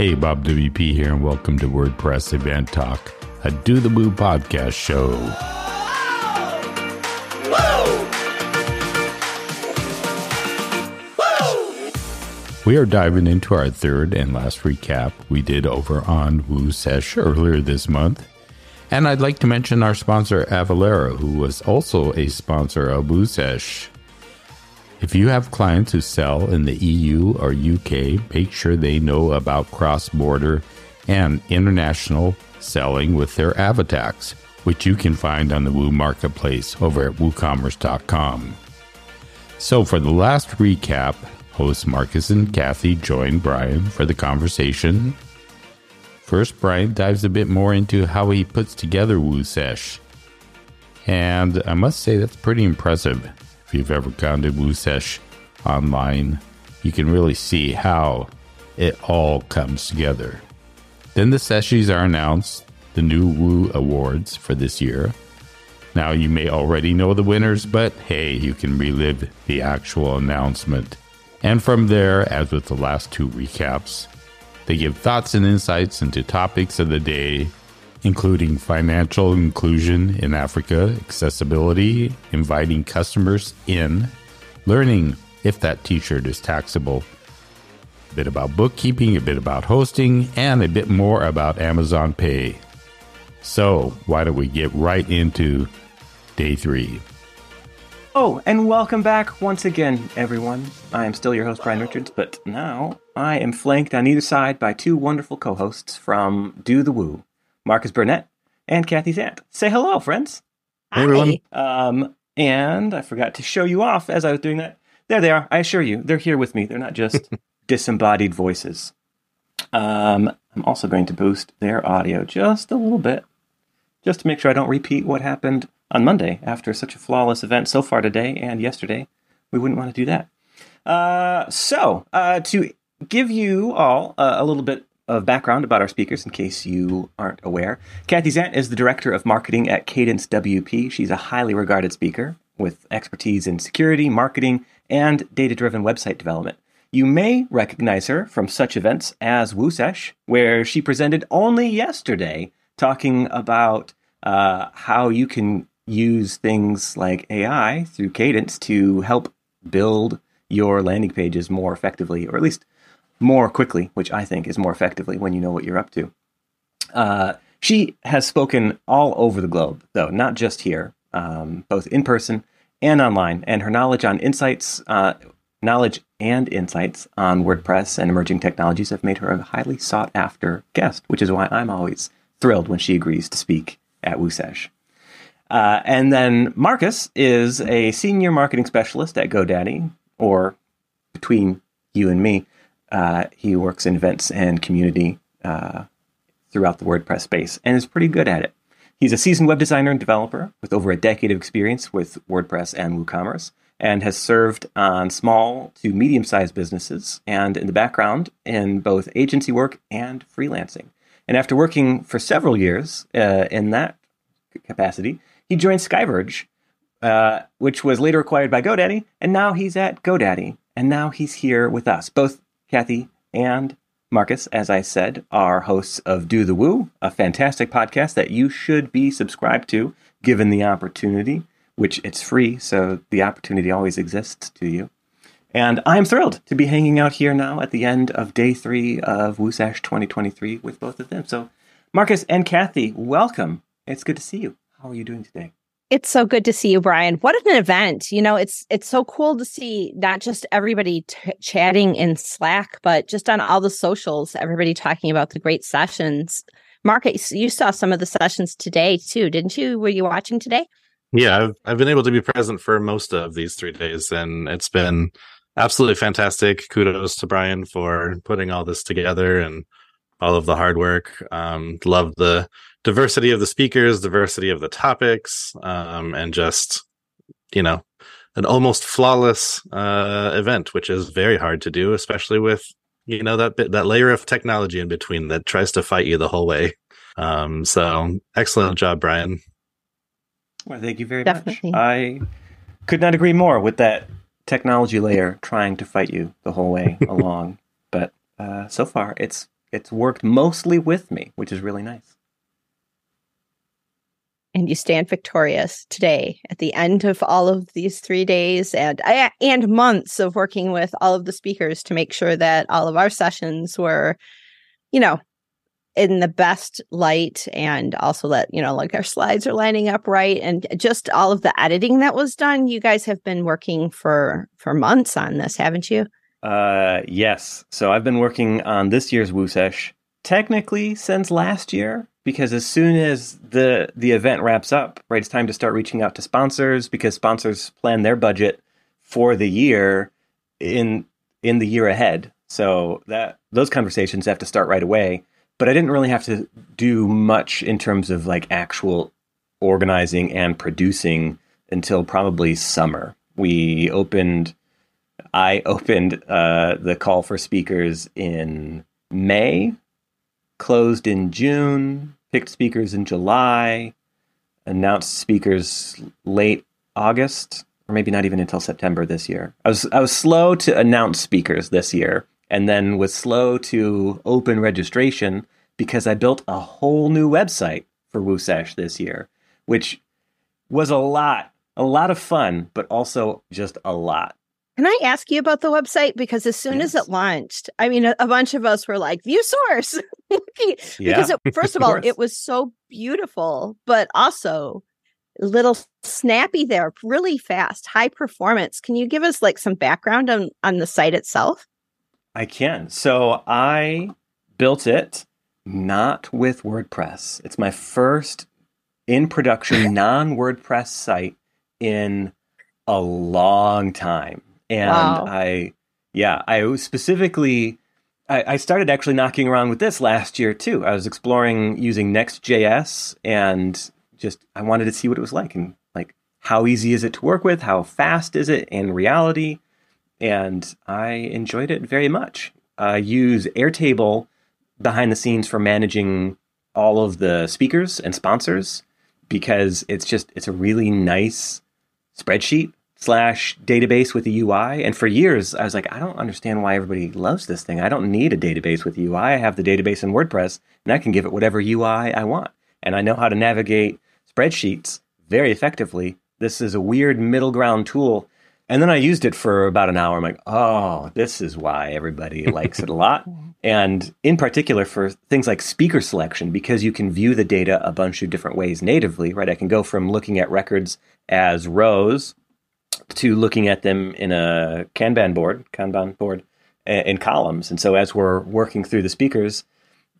Hey, Bob WP here, and welcome to WordPress Event Talk, a Do the Woo podcast show. We are diving into our third and last recap we did over on WooSesh earlier this month. And I'd like to mention our sponsor, Avalara, who was also a sponsor of WooSesh. If you have clients who sell in the EU or UK, make sure they know about cross border and international selling with their Avatax, which you can find on the Woo Marketplace over at woocommerce.com. So, for the last recap, hosts Marcus and Kathy join Brian for the conversation. First, Brian dives a bit more into how he puts together WooSesh. And I must say, that's pretty impressive if you've ever gone to WooSesh online, you can really see how it all comes together. Then the sessions are announced, the new Woo Awards for this year. Now, you may already know the winners, but hey, you can relive the actual announcement. And from there, as with the last two recaps, they give thoughts and insights into topics of the day including financial inclusion in Africa, accessibility, inviting customers in, learning if that t shirt is taxable, a bit about bookkeeping, a bit about hosting, and a bit more about Amazon Pay. So, why don't we get right into day three? Oh, and welcome back once again, everyone. I am still your host, Brian Richards, but now I am flanked on either side by two wonderful co hosts from Do the Woo. Marcus Burnett, and Kathy Zant. Say hello, friends. Hi, everyone. Um, and I forgot to show you off as I was doing that. There they are. I assure you, they're here with me. They're not just disembodied voices. Um, I'm also going to boost their audio just a little bit, just to make sure I don't repeat what happened on Monday after such a flawless event so far today and yesterday. We wouldn't want to do that. Uh, so, uh, to give you all uh, a little bit of background about our speakers in case you aren't aware. Kathy Zant is the director of marketing at Cadence WP. She's a highly regarded speaker with expertise in security, marketing, and data driven website development. You may recognize her from such events as WooSesh, where she presented only yesterday talking about uh, how you can use things like AI through Cadence to help build your landing pages more effectively, or at least more quickly, which I think is more effectively when you know what you're up to. Uh, she has spoken all over the globe, though, not just here, um, both in person and online. And her knowledge on insights, uh, knowledge and insights on WordPress and emerging technologies have made her a highly sought after guest, which is why I'm always thrilled when she agrees to speak at WooSesh. Uh, and then Marcus is a senior marketing specialist at GoDaddy, or between you and me, uh, he works in events and community uh, throughout the WordPress space and is pretty good at it. He's a seasoned web designer and developer with over a decade of experience with WordPress and WooCommerce and has served on small to medium sized businesses and in the background in both agency work and freelancing. And after working for several years uh, in that capacity, he joined Skyverge, uh, which was later acquired by GoDaddy, and now he's at GoDaddy. And now he's here with us, both Kathy, and Marcus, as I said, are hosts of Do the Woo, a fantastic podcast that you should be subscribed to given the opportunity, which it's free, so the opportunity always exists to you. And I'm thrilled to be hanging out here now at the end of day three of WooSesh 2023 with both of them. So, Marcus and Kathy, welcome. It's good to see you. How are you doing today? It's so good to see you, Brian. What an event! You know, it's it's so cool to see not just everybody t- chatting in Slack, but just on all the socials, everybody talking about the great sessions. Marcus, you saw some of the sessions today too, didn't you? Were you watching today? Yeah, I've I've been able to be present for most of these three days, and it's been absolutely fantastic. Kudos to Brian for putting all this together and all of the hard work. Um, love the diversity of the speakers, diversity of the topics, um, and just you know an almost flawless uh, event, which is very hard to do, especially with you know that bit, that layer of technology in between that tries to fight you the whole way. Um, so excellent job, Brian. Well, thank you very Definitely. much. I could not agree more with that technology layer trying to fight you the whole way along. But uh, so far, it's it's worked mostly with me, which is really nice. And you stand victorious today at the end of all of these three days and and months of working with all of the speakers to make sure that all of our sessions were, you know, in the best light and also that you know like our slides are lining up right. And just all of the editing that was done you guys have been working for for months on this haven't you? Uh yes. So i've been working on this year's WooSesh technically since last year because as soon as the the event wraps up right it's time to start reaching out to sponsors because sponsors plan their budget for the year in in the year ahead. So that those conversations have to start right away. But I didn't really have to do much in terms of like actual organizing and producing until probably summer. We opened, I opened uh, the call for speakers in May, closed in June, picked speakers in July, announced speakers late August, or maybe not even until September this year. I was I was slow to announce speakers this year and then was slow to open registration because I built a whole new website for WooSesh this year, which was a lot, a lot of fun, but also just a lot. Can I ask you about the website? Because as soon yes. as it launched, I mean, a, a, bunch of us were like, view source. because yeah, it, first of, of all, it was so beautiful, but also a little snappy there, really fast, high performance. Can you give us like some background on, on the site itself? I can. So I built it not with WordPress. It's my first in production non WordPress site in a long time. And wow. I, yeah, I specifically, I, I, started actually knocking around with this last year too. I was exploring using Next.js and just, I wanted to see what it was like and like, how easy is it to work with? How fast is it in reality? and I enjoyed it very much. I use Airtable behind the scenes for managing all of the speakers and sponsors because it's just it's a really nice spreadsheet slash database with a UI. And for years, I was like, I don't understand why everybody loves this thing. I don't need a database with UI. I have the database in WordPress, and I can give it whatever UI I want. And I know how to navigate spreadsheets very effectively. This is a weird middle ground tool and then I used it for about an hour. I'm like, oh, this is why everybody likes it a lot. And in particular for things like speaker selection, because you can view the data a bunch of different ways natively, right? I can go from looking at records as rows to looking at them in a Kanban board, Kanban board in columns. And so as we're working through the speakers,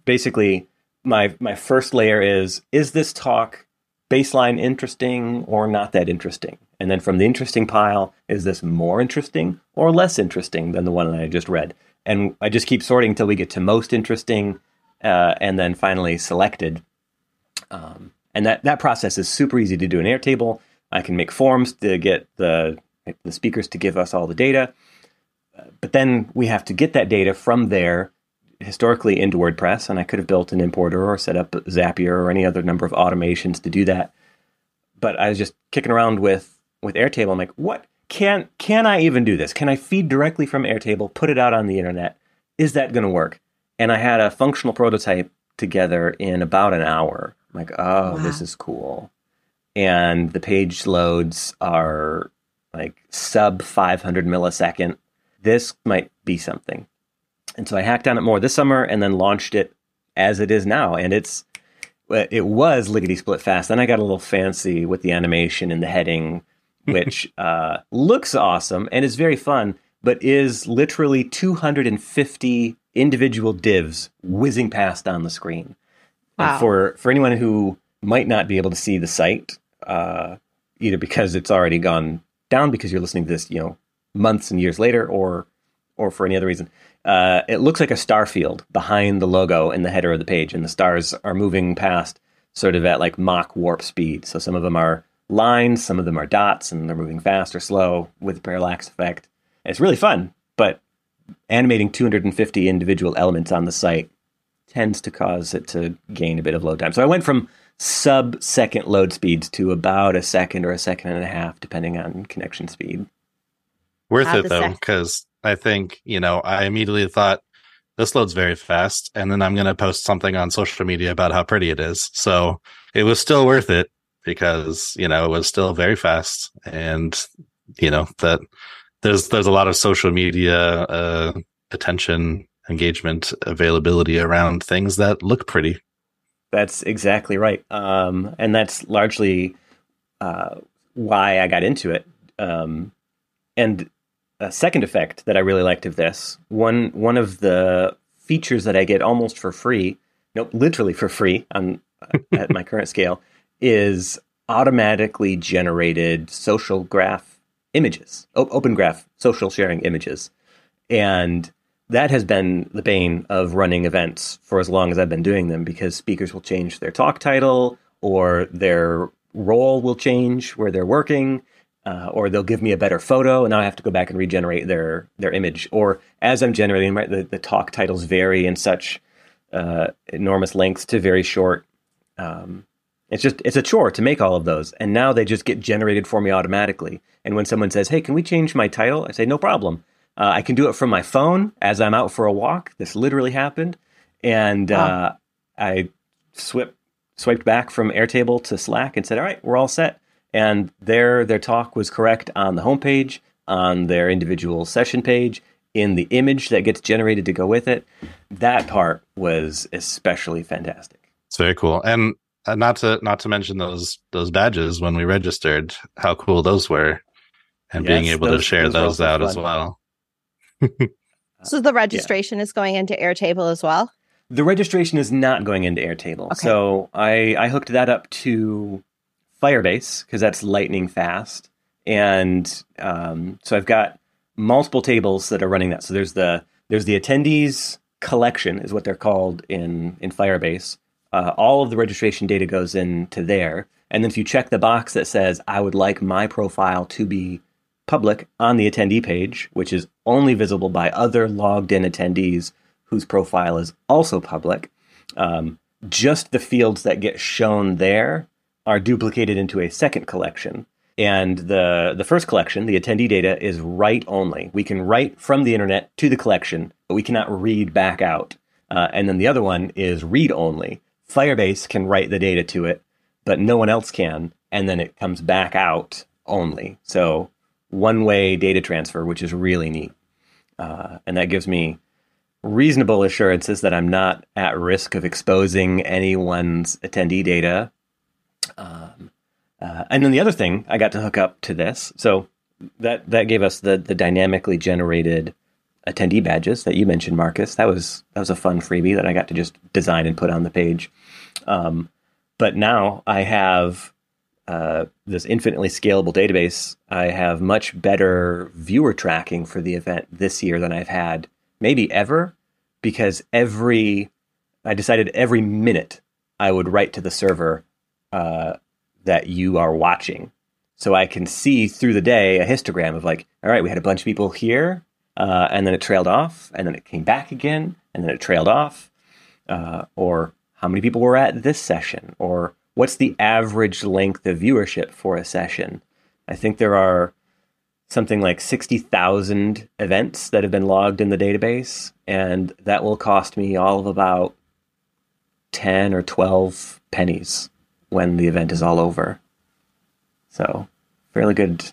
basically my my first layer is is this talk baseline interesting or not that interesting? And then from the interesting pile, is this more interesting or less interesting than the one that I just read? And I just keep sorting until we get to most interesting uh, and then finally selected. Um, and that, that process is super easy to do in Airtable. I can make forms to get the, the speakers to give us all the data. But then we have to get that data from there historically into WordPress, and I could have built an importer or set up Zapier or any other number of automations to do that. But I was just kicking around with with Airtable, I'm like, what can can I even do this? Can I feed directly from Airtable, put it out on the internet? Is that going to work? And I had a functional prototype together in about an hour. I'm like, oh, wow. this is cool. And the page loads are like sub 500 millisecond. This might be something. And so I hacked on it more this summer and then launched it as it is now. And it's it was lickety split fast. Then I got a little fancy with the animation and the heading which uh, looks awesome and is very fun, but is literally 250 individual divs whizzing past on the screen. Wow. And for for anyone who might not be able to see the site, uh, either because it's already gone down because you're listening to this, you know, months and years later, or or for any other reason, uh, it looks like a star field behind the logo in the header of the page, and the stars are moving past sort of at like Mach warp speed. So some of them are lines, some of them are dots, and they're moving fast or slow with parallax effect. And it's really fun, but animating 250 individual elements on the site tends to cause it to gain a bit of load time. So I went from sub second load speeds to about a second or a second and a half, depending on connection speed. Worth it though, because I think, you know, I immediately thought this loads very fast. And then I'm going to post something on social media about how pretty it is. So it was still worth it because, you know, it was still very fast. And, you know, that there's, there's a lot of social media, uh, attention, engagement, availability around things that look pretty. That's exactly right. Um, and that's largely, uh, why I got into it. Um, and a second effect that I really liked of this one one of the features that I get almost for free, nope, literally for free on at my current scale, is automatically generated social graph images, open graph social sharing images, and that has been the bane of running events for as long as I've been doing them because speakers will change their talk title or their role will change where they're working uh, or they'll give me a better photo, and now I have to go back and regenerate their their image. Or as I'm generating, right, the, the talk titles vary in such uh, enormous lengths to very short. Um, it's just it's a chore to make all of those, and now they just get generated for me automatically. And when someone says, "Hey, can we change my title?" I say, "No problem. Uh, I can do it from my phone as I'm out for a walk." This literally happened, and wow. Uh, I swiped swiped back from Airtable to Slack and said, "All right, we're all set." and their their talk was correct on the homepage, on their individual session page, in the image that gets generated to go with it. That part was especially fantastic. It's very cool, and uh, not to not to mention those those badges when we registered, how cool those were, and yes, being able those, to share those, those out as well. so the registration yeah. is going into Airtable as well. The registration is not going into Airtable. Okay. So I I hooked that up to Firebase because that's lightning fast, and um, so I've got multiple tables that are running that. So there's the there's the attendees collection is what they're called in in Firebase. Uh, all of the registration data goes into there, and then if you check the box that says I would like my profile to be public on the attendee page, which is only visible by other logged in attendees whose profile is also public. Um, just the fields that get shown there are duplicated into a second collection. And the, the first collection, the attendee data, is write only. We can write from the internet to the collection, but we cannot read back out. Uh, and then the other one is read only. Firebase can write the data to it, but no one else can. And then it comes back out only. So one way data transfer, which is really neat. Uh, and that gives me reasonable assurances that I'm not at risk of exposing anyone's attendee data um, uh, and then the other thing, I got to hook up to this. So that that gave us the the dynamically generated attendee badges that you mentioned, Marcus. That was that was a fun freebie that I got to just design and put on the page. Um, but now I have uh, this infinitely scalable database. I have much better viewer tracking for the event this year than I've had maybe ever, because every I decided every minute I would write to the server uh, that you are watching. So I can see through the day a histogram of like, all right, we had a bunch of people here, uh, and then it trailed off, and then it came back again, and then it trailed off, uh, or how many people were at this session, or what's the average length of viewership for a session. I think there are something like 60,000 events that have been logged in the database, and that will cost me all of about 10 or 12 pennies when the event is all over. So, fairly good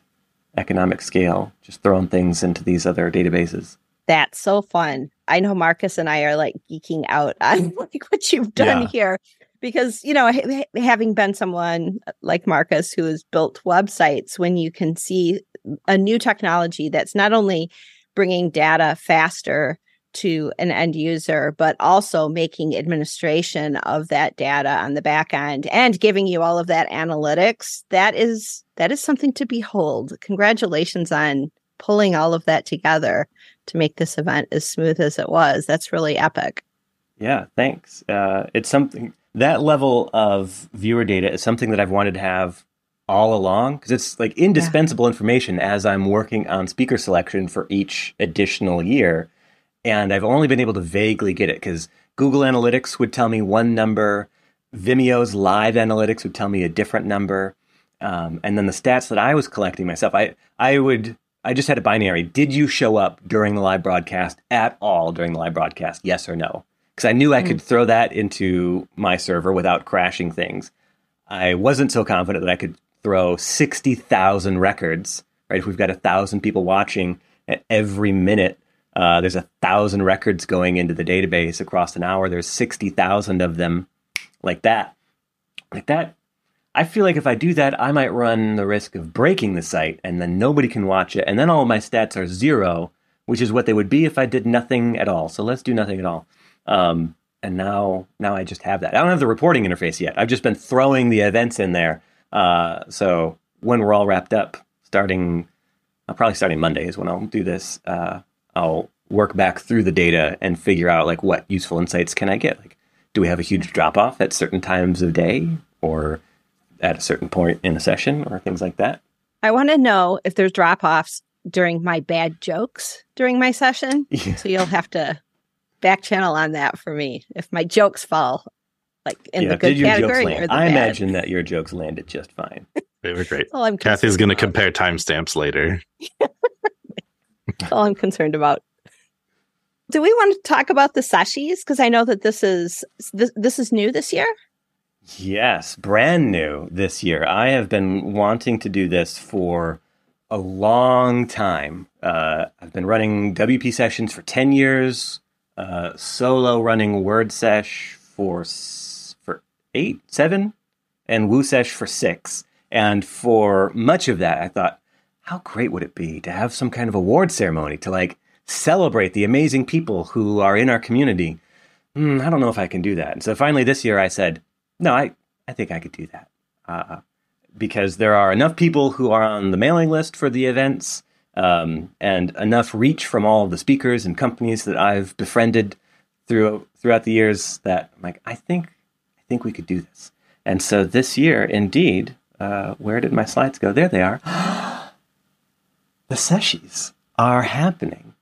economic scale, just throwing things into these other databases. That's so fun. I know Marcus and I are like geeking out on like what you've done yeah. here because you know ha- having been someone like Marcus who has built websites when you can see a new technology that's not only bringing data faster to an end user, but also making administration of that data on the back end and giving you all of that analytics. That is that is something to behold. Congratulations on pulling all of that together to make this event as smooth as it was. That's really epic. Yeah, thanks. Uh, it's something that level of viewer data is something that I've wanted to have all along because it's like indispensable yeah. information as I'm working on speaker selection for each additional year and I've only been able to vaguely get it because Google Analytics would tell me one number, Vimeo's live analytics would tell me a different number, um, and then the stats that I was collecting myself, I I would I just had a binary. Did you show up during the live broadcast at all during the live broadcast? Yes or no? Because I knew I could throw that into my server without crashing things. I wasn't so confident that I could throw 60,000 records, right? If we've got a thousand people watching at every minute, uh, there's a thousand records going into the database across an hour. There's 60,000 of them like that. Like that. I feel like if I do that, I might run the risk of breaking the site and then nobody can watch it. And then all my stats are zero, which is what they would be if I did nothing at all. So let's do nothing at all. Um, and now, now I just have that. I don't have the reporting interface yet. I've just been throwing the events in there. Uh, so when we're all wrapped up, starting, uh, probably starting Monday is when I'll do this. Uh, I'll work back through the data and figure out like what useful insights can I get. Like, do we have a huge drop off at certain times of day, or at a certain point in a session, or things like that? I want to know if there's drop offs during my bad jokes during my session. Yeah. So you'll have to back channel on that for me if my jokes fall like in yeah, the good did your jokes category land? or the I bad. imagine that your jokes landed just fine. They were great. All I'm Kathy's going to compare timestamps later. all I'm concerned about. Do we want to talk about the Seshies? Because I know that this is this, this is new this year. Yes, brand new this year. I have been wanting to do this for a long time. Uh, I've been running WP sessions for 10 years, uh, solo running WordSesh for, for eight, seven, and WooSesh for six. And for much of that, I thought, how great would it be to have some kind of award ceremony to like celebrate the amazing people who are in our community? Hmm, I don't know if I can do that. And so finally this year I said, no, I, I think I could do that. Uh, because there are enough people who are on the mailing list for the events um, and enough reach from all of the speakers and companies that I've befriended through, throughout the years that I'm like, I think, I think we could do this. And so this year, indeed, uh, where did my slides go? There they are. the sessions are happening.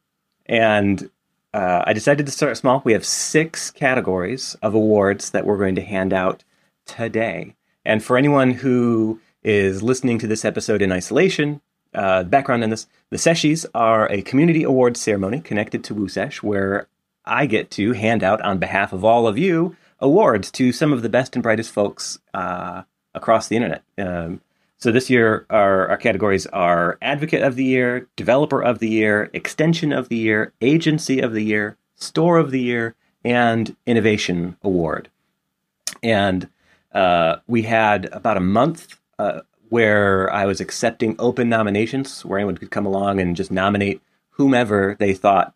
And uh, I decided to start small. We have six categories of awards that we're going to hand out today. And for anyone who is listening to this episode in isolation, uh, background on this, the Seshies are a community awards ceremony connected to WooSesh where I get to hand out on behalf of all of you awards to some of the best and brightest folks uh, across the internet. Um, so this year, our, our categories are Advocate of the Year, Developer of the Year, Extension of the Year, Agency of the Year, Store of the Year, and Innovation Award. And uh, we had about a month uh, where I was accepting open nominations, where anyone could come along and just nominate whomever they thought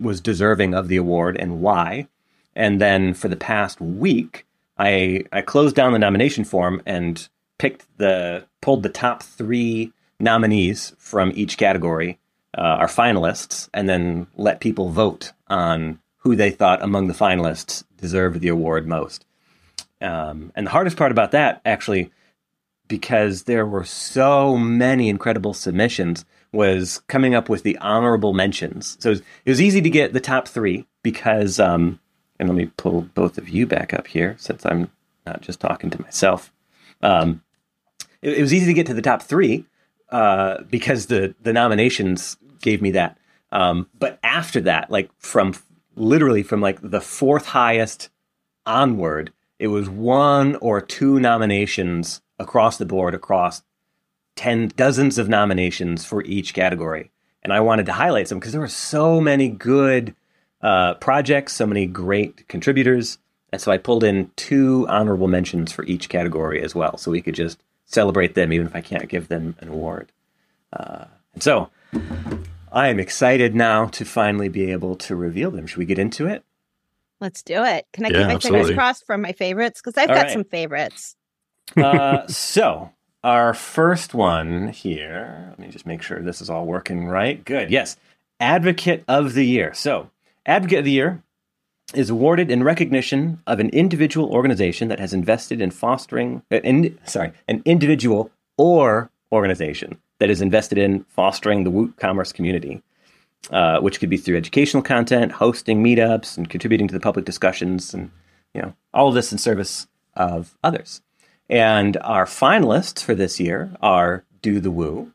was deserving of the award and why. And then for the past week, I I closed down the nomination form and picked the pulled the top three nominees from each category, uh, our finalists, and then let people vote on who they thought among the finalists deserved the award most. Um, and the hardest part about that, actually, because there were so many incredible submissions, was coming up with the honorable mentions. So it was, it was easy to get the top three because, um, and let me pull both of you back up here since I'm not just talking to myself. Um, it, it was easy to get to the top three uh, because the the nominations gave me that. Um, but after that, like from literally from like the fourth highest onward, it was one or two nominations across the board, across ten dozens of nominations for each category. And I wanted to highlight some because there were so many good uh, projects, so many great contributors. And so I pulled in two honorable mentions for each category as well. So we could just celebrate them, even if I can't give them an award. Uh, and so I am excited now to finally be able to reveal them. Should we get into it? Let's do it. Can I Yeah, keep my absolutely. fingers crossed for my favorites? Because I've All got right. some favorites. Uh, so our first one here, let me just make sure this is all working right. Good. Yes. Advocate of the Year. So, Advocate of the Year is awarded in recognition of an individual organization that has invested in fostering, uh, in, sorry, an individual or organization that is invested in fostering the WooCommerce community, uh, which could be through educational content, hosting meetups, and contributing to the public discussions, and you know all of this in service of others. And our finalists for this year are Do the Woo,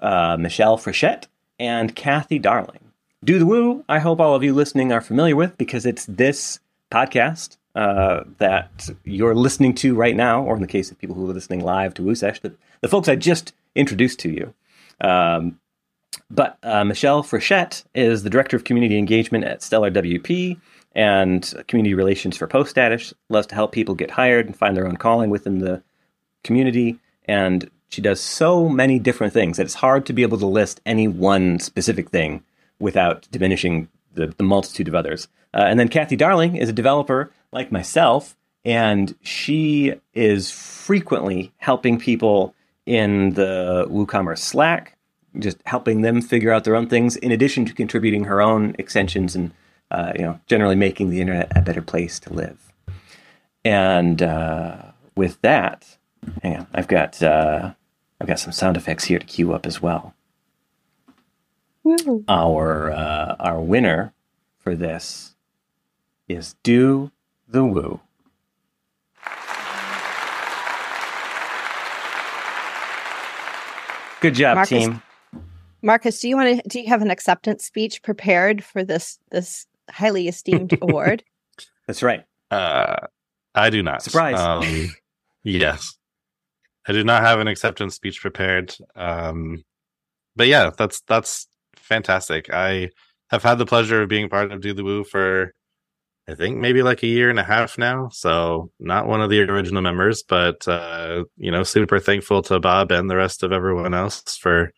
uh, Michelle Frechette, and Kathy Darling. Do the Woo, I hope all of you listening are familiar with because it's this podcast uh, that you're listening to right now, or in the case of people who are listening live to WooSesh, the, the folks I just introduced to you. Um, but uh, Michelle Frechette is the Director of Community Engagement at Stellar WP and Community Relations for Post Status. Loves to help people get hired and find their own calling within the community. And she does so many different things that it's hard to be able to list any one specific thing without diminishing the, the multitude of others. Uh, and then Kathy Darling is a developer like myself, and she is frequently helping people in the WooCommerce Slack, just helping them figure out their own things, in addition to contributing her own extensions and uh, you know generally making the internet a better place to live. And uh, with that, hang on, I've got uh, I've got some sound effects here to cue up as well. Woo. Our uh, our winner for this is Do the Woo. Good job, Marcus- team. Marcus, do you want to? Do you have an acceptance speech prepared for this this highly esteemed award? That's right. Uh, I do not. Surprise. Um, yes, I do not have an acceptance speech prepared. Um, but yeah, that's that's fantastic. I have had the pleasure of being part of Do the Woo for I think maybe like a year and a half now. So not one of the original members, but uh, you know, super thankful to Bob and the rest of everyone else for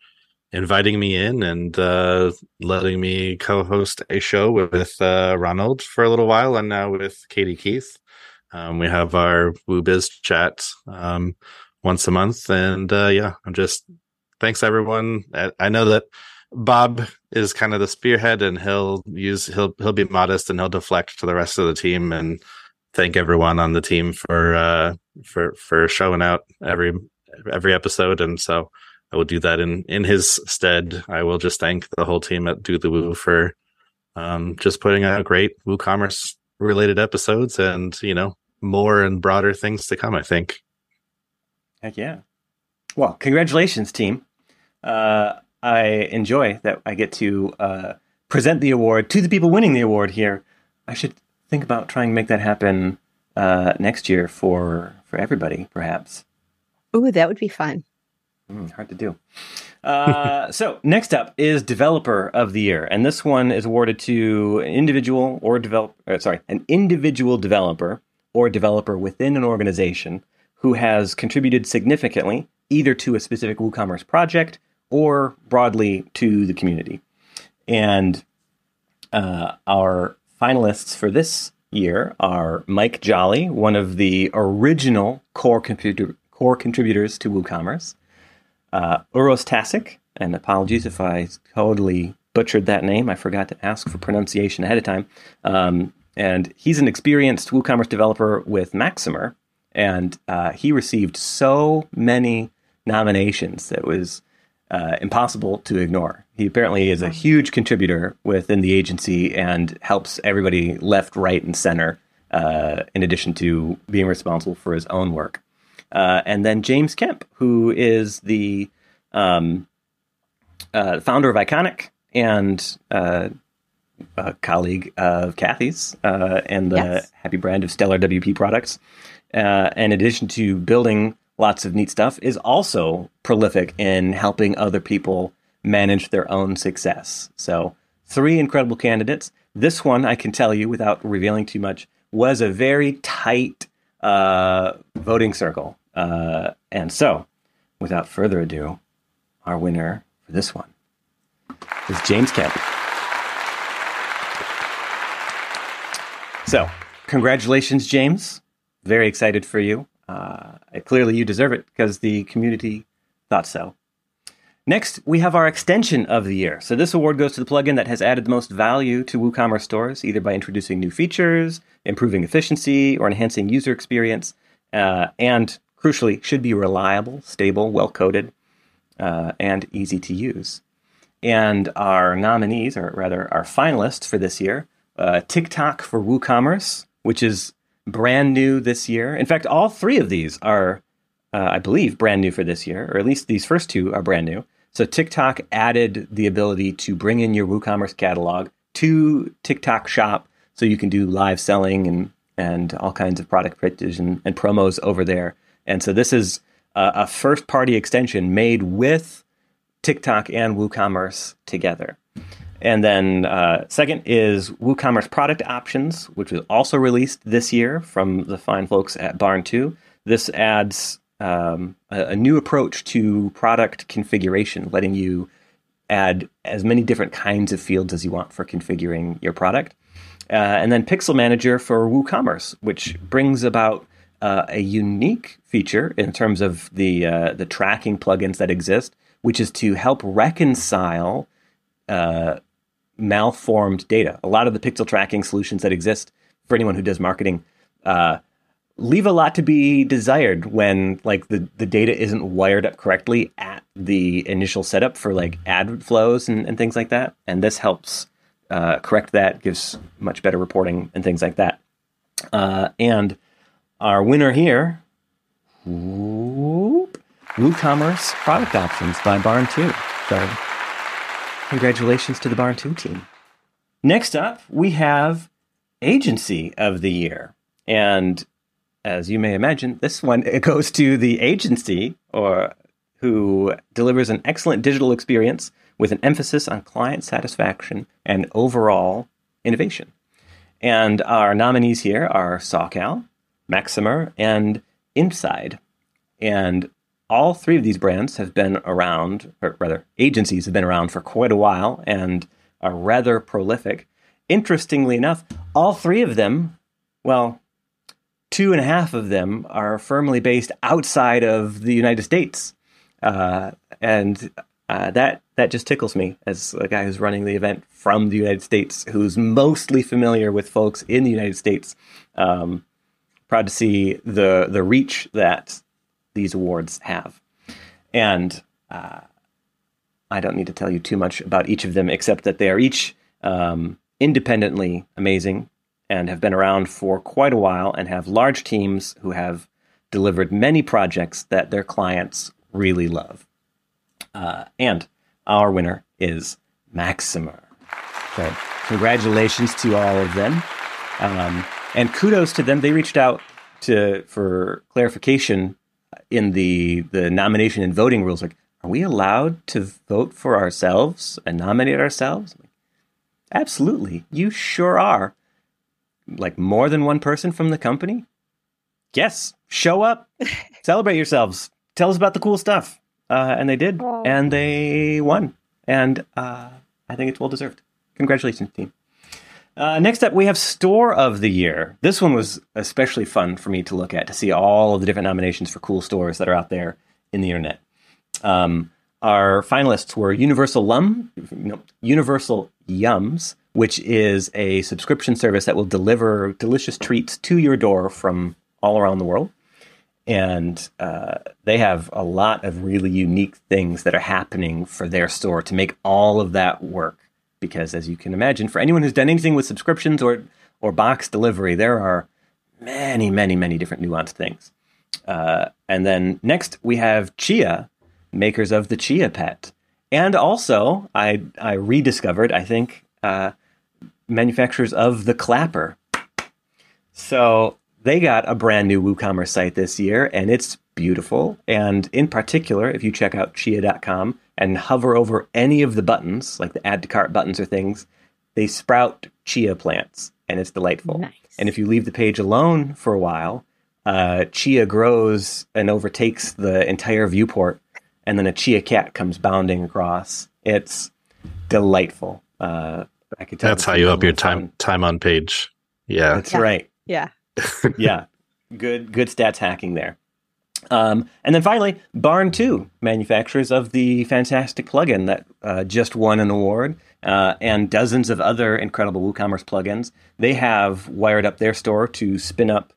inviting me in and uh, letting me co-host a show with uh, Ronald for a little while, and now with Katie Keith. Um, we have our Woo Biz chat um, once a month, and uh, yeah, I'm just thanks everyone. I, I know that Bob is kind of the spearhead, and he'll use he'll he'll be modest and he'll deflect to the rest of the team and thank everyone on the team for uh, for for showing out every every episode, and so. I will do that in in his stead. I will just thank the whole team at Do the Woo for um, just putting out great WooCommerce related episodes, and you know more and broader things to come. I think. Heck yeah. Well, congratulations, team. Uh, I enjoy that I get to uh, present the award to the people winning the award here. I should think about trying to make that happen uh, next year for for everybody, perhaps. Ooh, that would be fun. Mm, hard to do. Uh, so next up is developer of the year, and this one is awarded to an individual or develop. uh, sorry, an individual developer or developer within an organization who has contributed significantly either to a specific WooCommerce project or broadly to the community. And uh, our finalists for this year are Mike Jolley, one of the original core computer core contributors to WooCommerce uh, Uros Tasic, and apologies if I totally butchered that name. I forgot to ask for pronunciation ahead of time. Um, and he's an experienced WooCommerce developer with Maksimer, and uh, he received so many nominations that was uh, impossible to ignore. He apparently is a huge contributor within the agency and helps everybody left, right, and center. Uh, in addition to being responsible for his own work. Uh, and then James Kemp, who is the um, uh, founder of Iconic and uh, a colleague of Kathy's uh, and the Yes. happy brand of Stellar WP products. Uh, in addition to building lots of neat stuff, is also prolific in helping other people manage their own success. So, three incredible candidates. This one, I can tell you without revealing too much, was a very tight uh, voting circle. Uh, and so, without further ado, our winner for this one is James Kemp. So, congratulations, James. Very excited for you. Uh, clearly, you deserve it because the community thought so. Next, we have our extension of the year. So this award goes to the plugin that has added the most value to WooCommerce stores, either by introducing new features, improving efficiency, or enhancing user experience, uh, and crucially, should be reliable, stable, well coded, uh, and easy to use. And our nominees, or rather our finalists for this year, uh, TikTok for WooCommerce, which is brand new this year. In fact, all three of these are, uh, I believe, brand new for this year, or at least these first two are brand new. So TikTok added the ability to bring in your WooCommerce catalog to TikTok Shop, so you can do live selling and and all kinds of product pitches and, and promos over there. And so this is a, a first party extension made with TikTok and WooCommerce together. And then uh, second is WooCommerce product options, which was also released this year from the fine folks at Barn2. This adds um, a, a, new approach to product configuration, letting you add as many different kinds of fields as you want for configuring your product. Uh, and then Pixel Manager for WooCommerce, which brings about uh, a unique feature in terms of the uh, the tracking plugins that exist, which is to help reconcile uh, malformed data. A lot of the pixel tracking solutions that exist for anyone who does marketing uh, leave a lot to be desired when like the, the data isn't wired up correctly at the initial setup for like ad flows and, and things like that. And this helps uh, correct that, gives much better reporting and things like that. Uh, and our winner here, whoop, WooCommerce product options by Barn2. So congratulations to the Barn2 team. Next up, we have Agency of the Year. And as you may imagine, this one it goes to the agency or who delivers an excellent digital experience with an emphasis on client satisfaction and overall innovation. And our nominees here are Saucal, Maksimer, and Inpsyde. And all three of these brands have been around, or rather, agencies have been around for quite a while and are rather prolific. Interestingly enough, all three of them, well, two and a half of them are firmly based outside of the United States. Uh, and uh, that that just tickles me as a guy who's running the event from the United States, who's mostly familiar with folks in the United States. Um, proud to see the the reach that these awards have, and uh, I don't need to tell you too much about each of them, except that they are each um, independently amazing and have been around for quite a while and have large teams who have delivered many projects that their clients really love. Uh, and our winner is Maksimer. So, congratulations to all of them. Um, and kudos to them. They reached out to for clarification in the the nomination and voting rules. Like, are we allowed to vote for ourselves and nominate ourselves? Absolutely, you sure are. Like more than one person from the company? Yes, show up, celebrate yourselves, tell us about the cool stuff. Uh, and they did, Aww. and they won. And uh, I think it's well deserved. Congratulations, team. Uh, next up, we have Store of the Year. This one was especially fun for me to look at to see all of the different nominations for cool stores that are out there in the internet. Um, our finalists were Universal Lum, Universal Yums, which is a subscription service that will deliver delicious treats to your door from all around the world and uh, they have a lot of really unique things that are happening for their store to make all of that work. Because as you can imagine, for anyone who's done anything with subscriptions or or box delivery, there are many, many, many different nuanced things. Uh, and then next we have Chia, makers of the Chia Pet, and also I I rediscovered I think uh, manufacturers of the Clapper. So they got a brand new WooCommerce site this year, and it's beautiful. And in particular, if you check out chia.com and hover over any of the buttons, like the add to cart buttons or things, they sprout chia plants, and it's delightful. Nice. And if you leave the page alone for a while, uh, chia grows and overtakes the entire viewport, and then a chia cat comes bounding across. It's delightful. Uh, I could tell That's how you up your time time on page. Yeah, that's yeah. right. Yeah yeah, good good stats hacking there. Um, and then finally, Barn2, manufacturers of the fantastic plugin that uh, just won an award, uh, and dozens of other incredible WooCommerce plugins. They have wired up their store to spin up,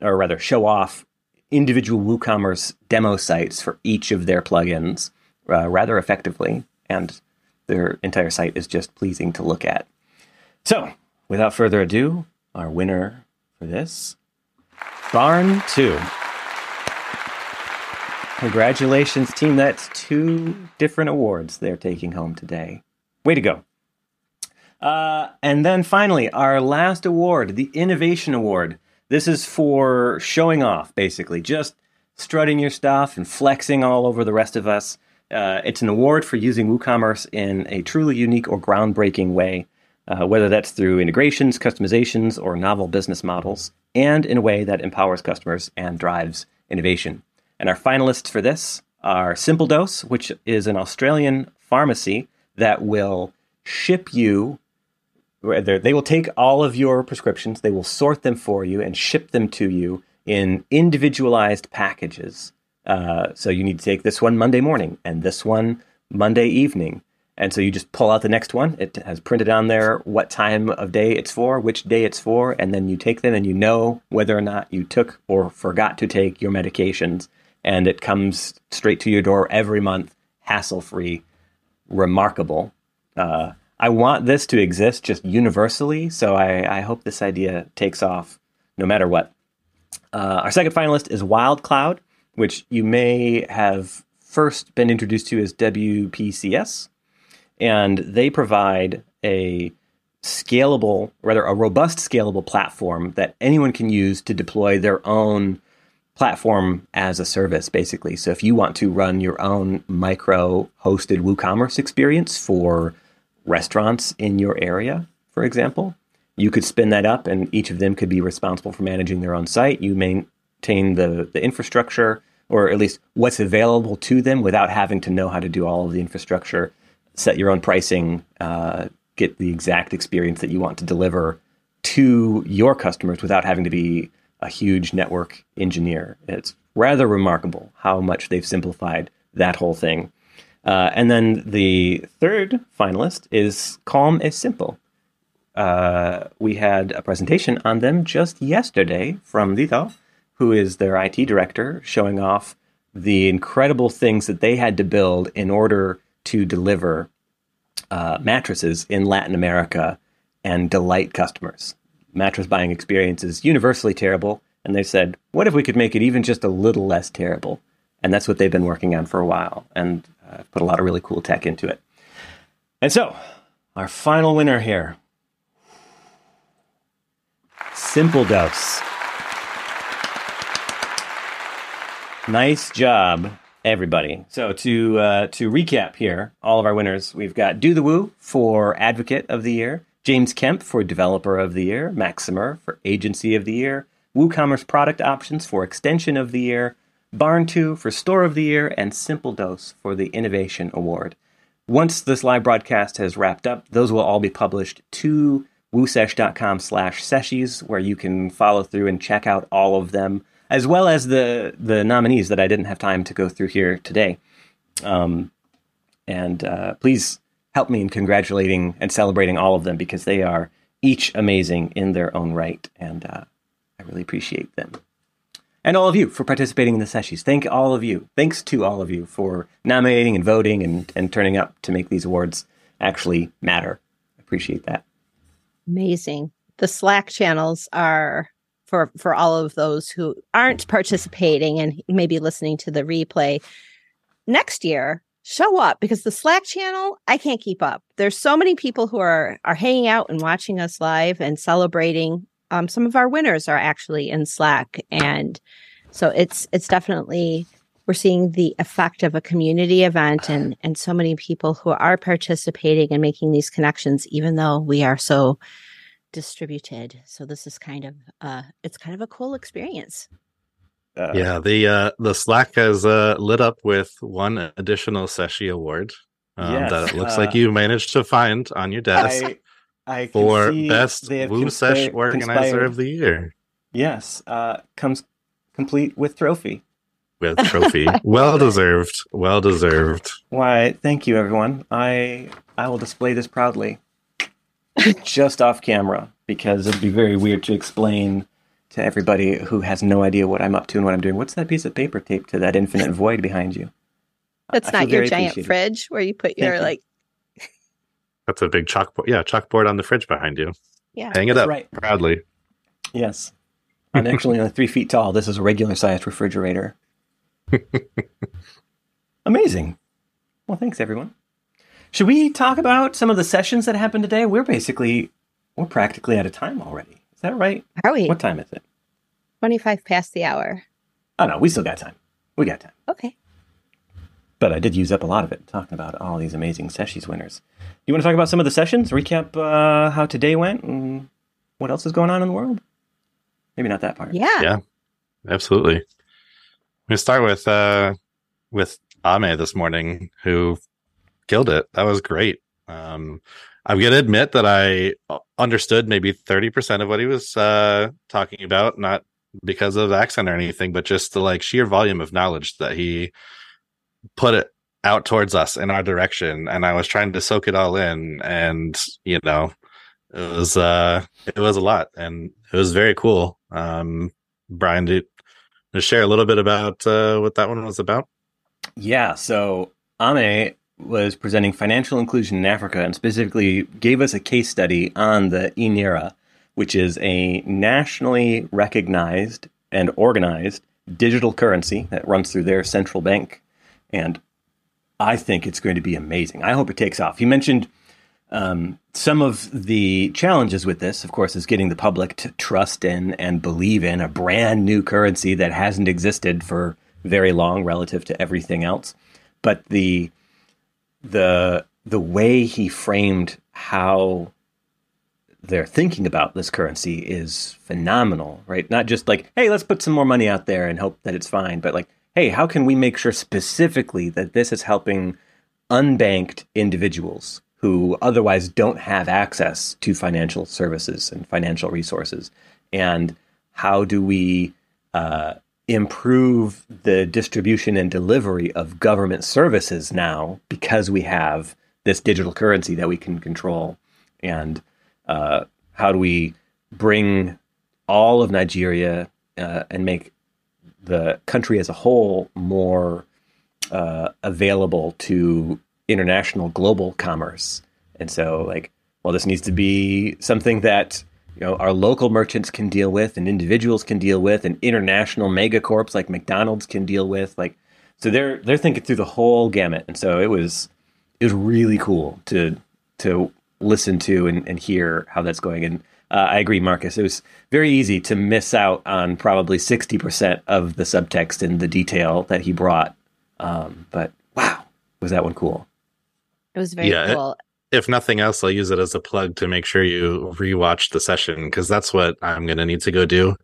or rather, show off individual WooCommerce demo sites for each of their plugins uh, rather effectively, and their entire site is just pleasing to look at. So, without further ado, our winner for this. Barn2. Congratulations, team. That's two different awards they're taking home today. Way to go. Uh, and then finally, our last award, the Innovation Award. This is for showing off, basically, just strutting your stuff and flexing all over the rest of us. Uh, it's an award for using WooCommerce in a truly unique or groundbreaking way, uh, whether that's through integrations, customizations, or novel business models, and in a way that empowers customers and drives innovation. And our finalists for this are Simple Dose, which is an Australian pharmacy that will ship you. They will take all of your prescriptions, they will sort them for you and ship them to you in individualized packages. Uh, so you need to take this one Monday morning and this one Monday evening. And so you just pull out the next one. It has printed on there what time of day it's for, which day it's for, and then you take them and you know whether or not you took or forgot to take your medications. And it comes straight to your door every month, hassle free, remarkable. Uh, I want this to exist just universally, so I, I hope this idea takes off no matter what. Uh, our second finalist is Wild Cloud, which you may have first been introduced to as WPCS. And they provide a scalable, rather, a robust scalable platform that anyone can use to deploy their own platform as a service, basically. So if you want to run your own micro hosted WooCommerce experience for restaurants in your area, for example, you could spin that up and each of them could be responsible for managing their own site. You maintain the, the infrastructure, or at least what's available to them without having to know how to do all of the infrastructure, set your own pricing, uh, get the exact experience that you want to deliver to your customers without having to be a huge network engineer. It's rather remarkable how much they've simplified that whole thing. Uh, and then the third finalist is Calm is Simple uh, we had a presentation on them just yesterday from Lito, who is their IT director, showing off the incredible things that they had to build in order to deliver uh, mattresses in Latin America and delight customers. Mattress buying experience is universally terrible, and they said, "What if we could make it even just a little less terrible?" And that's what they've been working on for a while, and uh, put a lot of really cool tech into it. And so, our final winner here Simple Dose. Nice job, everybody. So to uh, to recap here, all of our winners, we've got Do the Woo for Advocate of the Year, James Kemp for Developer of the Year, Maksimer for Agency of the Year, WooCommerce Product Options for Extension of the Year, Barn2 for Store of the Year, and Simple Dose for the Innovation Award. Once this live broadcast has wrapped up, those will all be published to woosesh.com slash seshies, where you can follow through and check out all of them, as well as the, the nominees that I didn't have time to go through here today. Um, and uh, please help me in congratulating and celebrating all of them because they are each amazing in their own right. And uh, I really appreciate them. And all of you for participating in the sessions. Thank all of you. Thanks to all of you for nominating and voting and, and turning up to make these awards actually matter. Appreciate that. Amazing. The Slack channels are for for all of those who aren't participating and maybe listening to the replay next year show up because the slack channel i can't keep up. There's so many people who are are hanging out and watching us live and celebrating. Um, some of our winners are actually in slack and so it's it's definitely we're seeing the effect of a community event and and so many people who are participating and making these connections even though we are so distributed so this is kind of uh it's kind of a cool experience uh, yeah the uh the slack has uh lit up with one additional Seshie award um, yes, that it looks uh, like you managed to find on your desk I, I for best WooSesh organizer conspired. of the year yes uh comes complete with trophy with trophy. well deserved. Well deserved. Why, thank you everyone. I I will display this proudly. Just off camera because it'd be very weird to explain to everybody who has no idea what I'm up to and what I'm doing. What's that piece of paper taped to that infinite void behind you? That's not your giant fridge where you put your like That's a big chalkboard. Yeah, chalkboard on the fridge behind you. Yeah. Hang it up right. proudly. Yes. I'm actually only three feet tall. This is a regular sized refrigerator. Amazing. Well, thanks everyone. Should we talk about some of the sessions that happened today? We're basically we're practically out of time already. Is that right? Are we? What time is it? 25 past the hour. Oh no, we still got time. We got time. Okay. But I did use up a lot of it talking about all these amazing Seshies winners. You want to talk about some of the sessions? Recap uh, how today went and what else is going on in the world? Maybe not that part. Yeah. Yeah. Absolutely. I'm start with uh with Ame this morning, who killed it. That was great. Um I'm gonna admit that I understood maybe 30% of what he was uh talking about, not because of accent or anything, but just the like sheer volume of knowledge that he put it out towards us in our direction. And I was trying to soak it all in and you know, it was uh it was a lot and it was very cool. Um Brian, do to share a little bit about uh, what that one was about? Yeah. So Ame was presenting financial inclusion in Africa and specifically gave us a case study on the eNaira, which is a nationally recognized and organized digital currency that runs through their central bank. And I think it's going to be amazing. I hope it takes off. He mentioned um, some of the challenges with this, of course, is getting the public to trust in and believe in a brand new currency that hasn't existed for very long relative to everything else. But the the the way he framed how they're thinking about this currency is phenomenal, right? Not just like, hey, let's put some more money out there and hope that it's fine, but like, hey, how can we make sure specifically that this is helping unbanked individuals who otherwise don't have access to financial services and financial resources? And how do we uh, improve the distribution and delivery of government services now because we have this digital currency that we can control? And uh, how do we bring all of Nigeria uh, and make the country as a whole more uh, available to international global commerce? And so, like, well, this needs to be something that you know our local merchants can deal with, and individuals can deal with, and international megacorps like McDonald's can deal with. Like, so they're they're thinking through the whole gamut, and so it was it was really cool to to listen to and, and hear how that's going. And uh, I agree, Marcus. It was very easy to miss out on probably sixty percent of the subtext and the detail that he brought. Um, but wow, was that one cool? It was very Yeah, it- cool. If nothing else, I'll use it as a plug to make sure you rewatch the session because that's what I'm going to need to go do.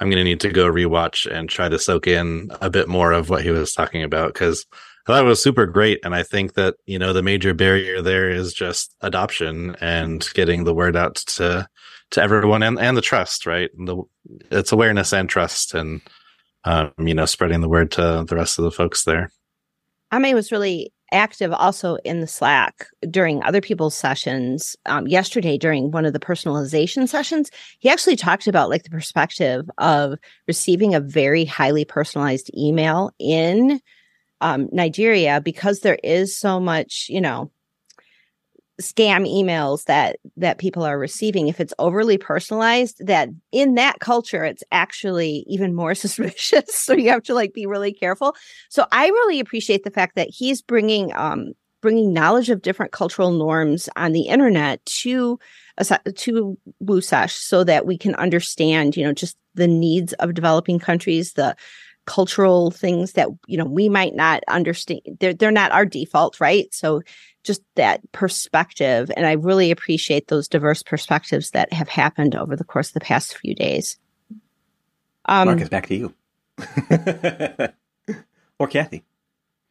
I'm going to need to go rewatch and try to soak in a bit more of what he was talking about because I thought it was super great. And I think that, you know, the major barrier there is just adoption and getting the word out to, to everyone and, and the trust, right? The, it's awareness and trust and, um, you know, spreading the word to the rest of the folks there. Ame was really active also in the Slack during other people's sessions. Um, yesterday, during one of the personalization sessions, he actually talked about like the perspective of receiving a very highly personalized email in um, Nigeria because there is so much, you know, scam emails that that people are receiving if it's overly personalized that in that culture it's actually even more suspicious. So you have to like be really careful. So i really appreciate the fact that he's bringing um bringing knowledge of different cultural norms on the internet to to WooSesh so that we can understand you know just the needs of developing countries the cultural things that you know we might not understand they're they're not our default right so just that perspective and i really appreciate those diverse perspectives that have happened over the course of the past few days um Marcus, back to you. or Kathy.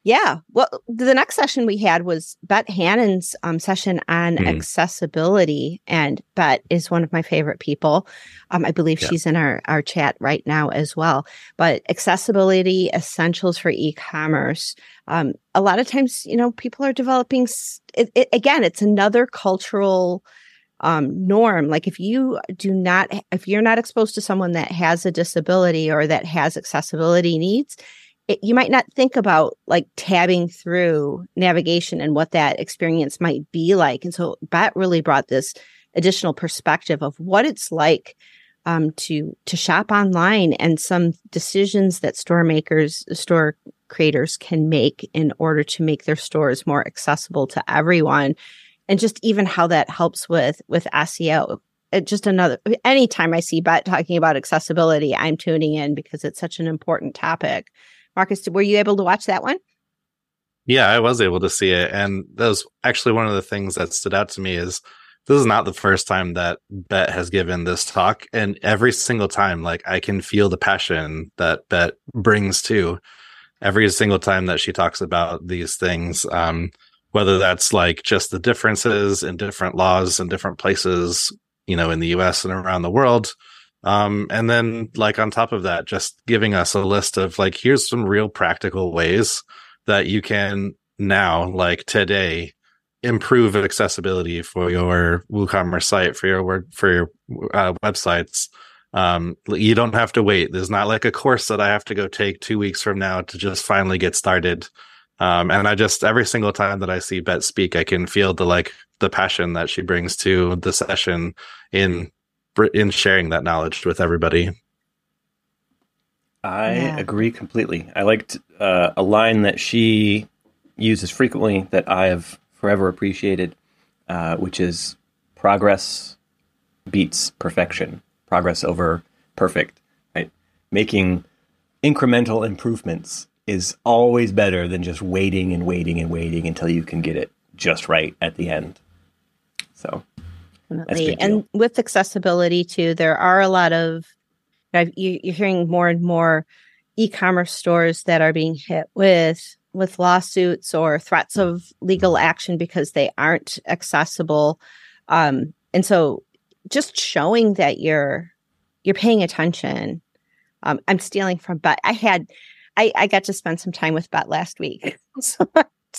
Yeah well the next session we had was bet hannon's um, session on Mhm. accessibility and bet is one of my favorite people um, i believe Yeah. she's in our, our chat right now as well but accessibility essentials for e-commerce um, a lot of times you know people are developing it, it, again it's another cultural um, norm like if you do not if you're not exposed to someone that has a disability or that has accessibility needs it, you might not think about like tabbing through navigation and what that experience might be like. And so Bet really brought this additional perspective of what it's like um, to to shop online and some decisions that store makers store creators can make in order to make their stores more accessible to everyone. And just even how that helps with with SEO it just another anytime I see Bet talking about accessibility I'm tuning in because it's such an important topic Marcus were you able to watch that one yeah I was able to see it and that was actually one of the things that stood out to me is this is not the first time that Bet has given this talk. And every single time, like I can feel the passion that Bet brings to every single time that she talks about these things. Um, whether that's like just the differences in different laws in different places, you know, in the US and around the world. Um, and then like on top of that, just giving us a list of like, here's some real practical ways that you can now, like today, improve accessibility for your WooCommerce site, for your word, for your uh, websites. Um, you don't have to wait. There's not like a course that I have to go take two weeks from now to just finally get started. Um, and I just every single time that I see Bet speak, I can feel the like the passion that she brings to the session in in sharing that knowledge with everybody. I yeah. agree completely. I liked uh, a line that she uses frequently that I have forever appreciated, uh, which is progress beats perfection, progress over perfect, right? Making incremental improvements is always better than just waiting and waiting and waiting until you can get it just right at the end. So, Definitely. and with accessibility too, there are a lot of you're hearing more and more e-commerce stores that are being hit with with lawsuits or threats of legal action because they aren't accessible. Um, and so just showing that you're you're paying attention. Um, I'm stealing from Bet. I had I, I got to spend some time with Bet last week. So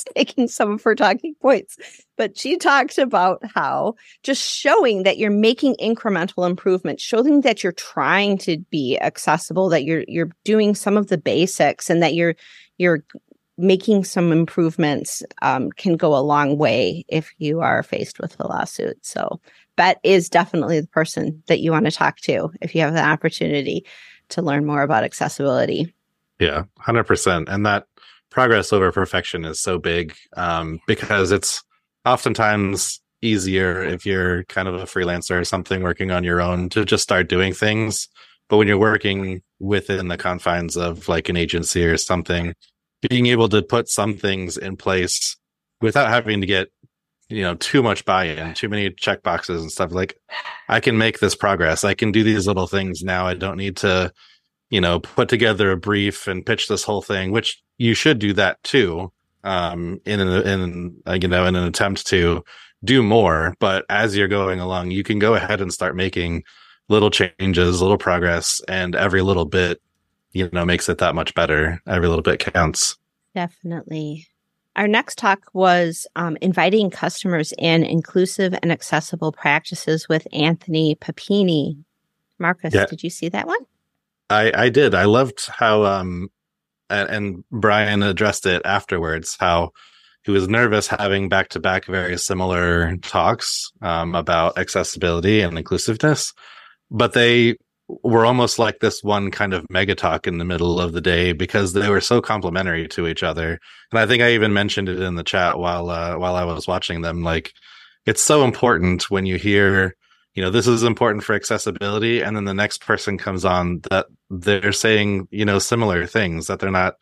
taking some of her talking points. But she talked about how just showing that you're making incremental improvements, showing that you're trying to be accessible, that you're you're doing some of the basics and that you're you're making some improvements um, can go a long way if you are faced with a lawsuit. So, Bet is definitely the person that you want to talk to if you have the opportunity to learn more about accessibility. Yeah, 100%. And that progress over perfection is so big um, because it's oftentimes easier if you're kind of a freelancer or something working on your own to just start doing things. But when you're working within the confines of like an agency or something, being able to put some things in place without having to get you know too much buy-in too many check boxes and stuff like i can make this progress. I can do these little things now. I don't need to you know put together a brief and pitch this whole thing which you should do that too um in an in uh, you know in an attempt to do more. But as you're going along you can go ahead and start making little changes little progress and every little bit you know makes it that much better. Every little bit counts. Definitely. Our next talk was um, inviting customers in inclusive and accessible practices with anthony papini. Marcus yeah. did you see that one i i did i loved how um and, and brian addressed it afterwards how he was nervous having back to back very similar talks um, about accessibility and inclusiveness but they were almost like this one kind of mega talk in the middle of the day because they were so complementary to each other. And I think I even mentioned it in the chat while uh, while I was watching them. Like, it's so important when you hear, you know, this is important for accessibility, and then the next person comes on that they're saying, you know, similar things that they're not.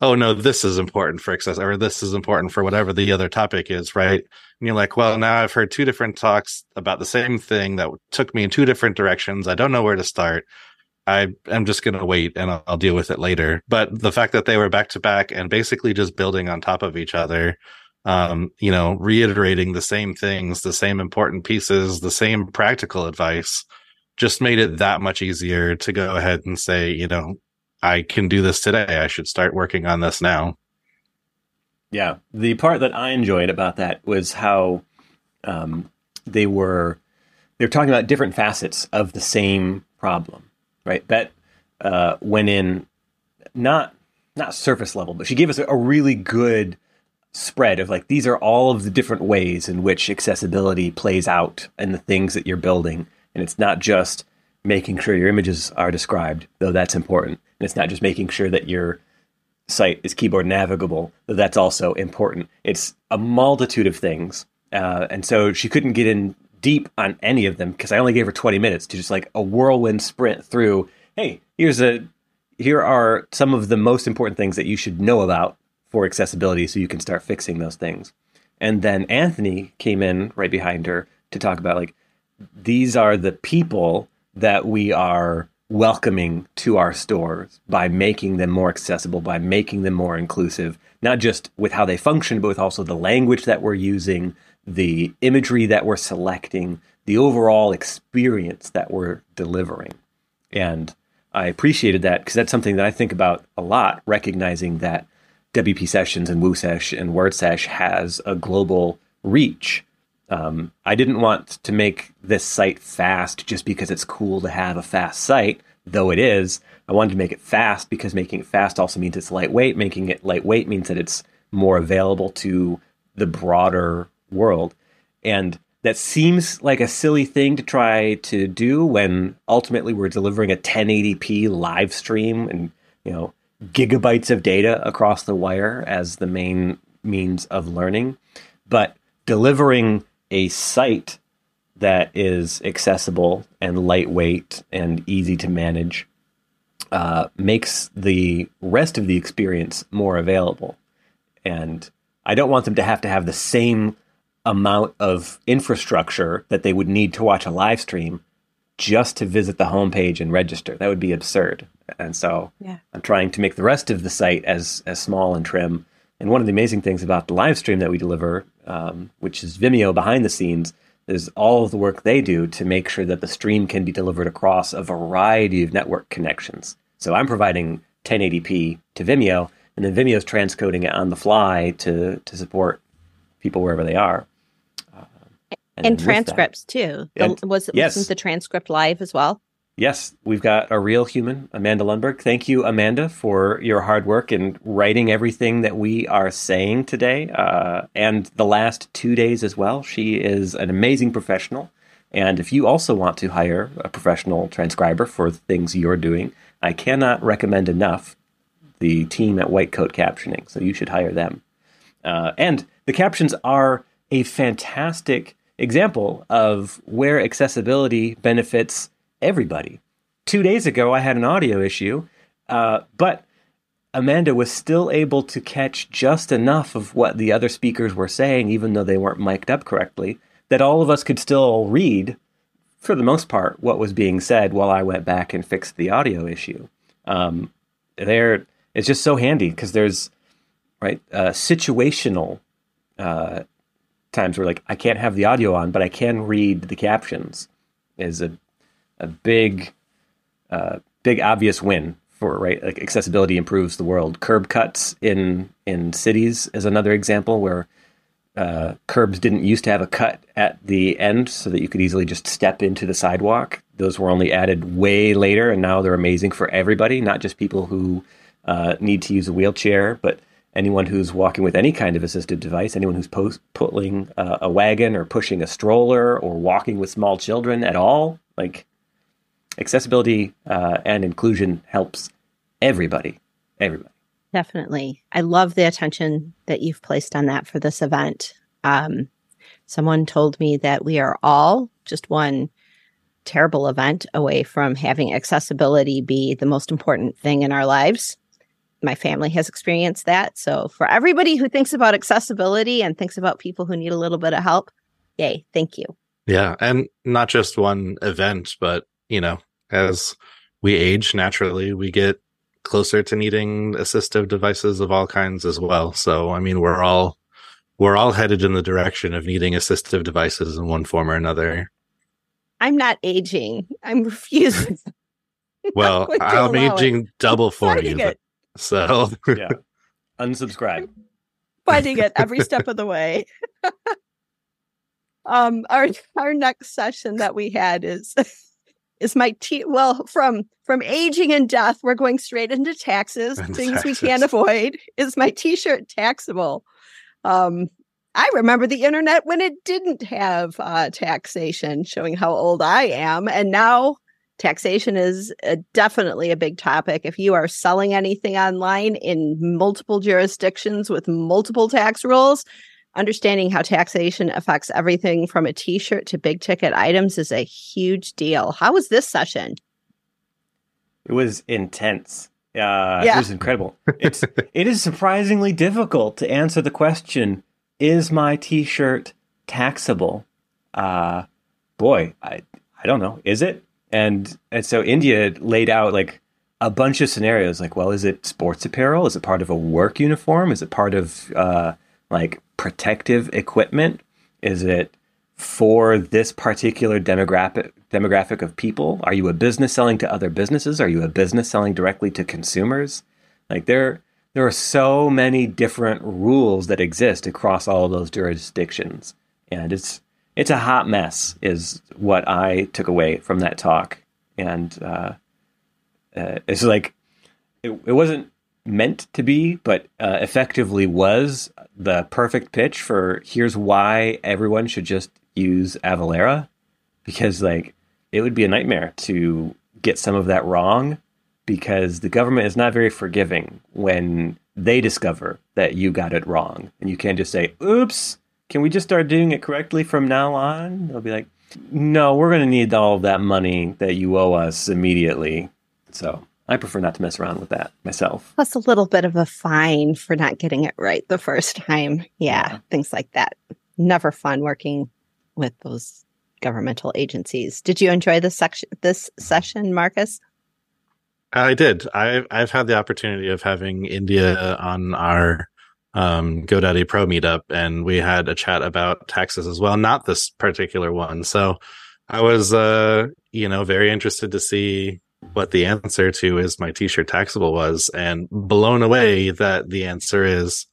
Oh no, this is important for access, or this is important for whatever the other topic is, right? And you're like, well, now I've heard two different talks about the same thing that took me in two different directions. I don't know where to start. I am just going to wait and I'll, I'll, deal with it later. But the fact that they were back to back and basically just building on top of each other, um, you know, reiterating the same things, the same important pieces, the same practical advice, just made it that much easier to go ahead and say, you know, I can do this today. I should start working on this now. Yeah, the part that I enjoyed about that was how um, they were they were talking about different facets of the same problem, right? That uh, went in not not surface level, but she gave us a, really good spread of like these are all of the different ways in which accessibility plays out in the things that you're building, and it's not just making sure your images are described, though that's important. And it's not just making sure that your site is keyboard navigable, though that's also important. It's a multitude of things. Uh, and so she couldn't get in deep on any of them because I only gave her 20 minutes to just like a whirlwind sprint through. Hey, here's a here are some of the most important things that you should know about for accessibility so you can start fixing those things. And then Anthony came in right behind her to talk about like these are the people that we are welcoming to our stores by making them more accessible, by making them more inclusive, not just with how they function, but with also the language that we're using, the imagery that we're selecting, the overall experience that we're delivering. And I appreciated that because that's something that I think about a lot, recognizing that WP Sessions and WooSesh and WordSesh has a global reach. Um, I didn't want to make this site fast just because it's cool to have a fast site, though it is. I wanted to make it fast because making it fast also means it's lightweight. Making it lightweight means that it's more available to the broader world. And that seems like a silly thing to try to do when ultimately we're delivering a 1080p live stream and you know gigabytes of data across the wire as the main means of learning but delivering a site that is accessible and lightweight and easy to manage uh, makes the rest of the experience more available and i don't want them to have to have the same amount of infrastructure that they would need to watch a live stream just to visit the homepage and register. That would be absurd. And so yeah. I'm trying to make the rest of the site as as small and trim. And one of the amazing things about the live stream that we deliver, um, which is Vimeo behind the scenes, is all of the work they do to make sure that the stream can be delivered across a variety of network connections. So I'm providing 1080p to Vimeo, and then Vimeo's transcoding it on the fly to to support people wherever they are. And, and transcripts too. And, was yes. wasn't the transcript live as well? Yes, we've got a real human, Amanda Lundberg. Thank you, Amanda, for your hard work in writing everything that we are saying today uh, and the last two days as well. She is an amazing professional. And if you also want to hire a professional transcriber for the things you're doing, I cannot recommend enough the team at White Coat Captioning. So you should hire them. Uh, and the captions are a fantastic example of where accessibility benefits everybody. Two days ago, I had an audio issue, uh, but Amanda was still able to catch just enough of what the other speakers were saying, even though they weren't mic'd up correctly, that all of us could still read, for the most part, what was being said while I went back and fixed the audio issue. Um, there, it's just so handy because there's right uh, situational uh, times where like I can't have the audio on, but I can read the captions is a a big uh, big obvious win for right like accessibility improves the world. Curb cuts in in cities is another example where uh, curbs didn't used to have a cut at the end so that you could easily just step into the sidewalk. Those were only added way later, and now they're amazing for everybody, not just people who uh, need to use a wheelchair, but anyone who's walking with any kind of assistive device, anyone who's post- pulling uh, a wagon or pushing a stroller or walking with small children at all. Like accessibility uh, and inclusion helps everybody. Everybody. Definitely. I love the attention that you've placed on that for this event. Um, someone told me that we are all just one terrible event away from having accessibility be the most important thing in our lives my family has experienced that. So for everybody who thinks about accessibility and thinks about people who need a little bit of help, yay, thank you. Yeah, and not just one event, but you know, as we age naturally, we get closer to needing assistive devices of all kinds as well. So I mean, we're all we're all headed in the direction of needing assistive devices in one form or another. I'm not aging. I'm refusing. well, I'm aging it. double for you. But so yeah, unsubscribe. Fighting it every step of the way. um, our our next session that we had is is my t well from from aging and death we're going straight into taxes and things taxes. we can't avoid is my t-shirt taxable um i remember the internet when it didn't have uh taxation showing how old i am and now taxation is uh, definitely a big topic. If you are selling anything online in multiple jurisdictions with multiple tax rules, understanding how taxation affects everything from a t shirt to big ticket items is a huge deal. How was this session? It was intense. Uh, yeah. It was incredible. It's it is surprisingly difficult to answer the question: Is my T-shirt taxable? Uh, boy, I I don't know. Is it? And and so India laid out like a bunch of scenarios. Like, well, is it sports apparel? Is it part of a work uniform? Is it part of uh, like protective equipment? Is it for this particular demographic demographic of people? Are you a business selling to other businesses? Are you a business selling directly to consumers? Like there there are so many different rules that exist across all of those jurisdictions. And it's it's a hot mess is what I took away from that talk. And uh, uh, it's like it, it wasn't meant to be, but uh, effectively was the perfect pitch for here's why everyone should just use Avalara because like it would be a nightmare to get some of that wrong because the government is not very forgiving when they discover that you got it wrong. And you can't just say oops can we just start doing it correctly from now on? They'll be like no we're going to need all of that money that you owe us immediately. So I prefer not to mess around with that myself. Plus a little bit of a fine for not getting it right the first time. Yeah, yeah. things like that. Never fun working with those governmental agencies. Did you enjoy this section this session, Marcus? I did. I've I've had the opportunity of having India on our um, GoDaddy Pro meetup, and we had a chat about taxes as well. Not this particular one, so I was, uh, you know, very interested to see what the answer to is my T-shirt taxable was, and blown away that the answer is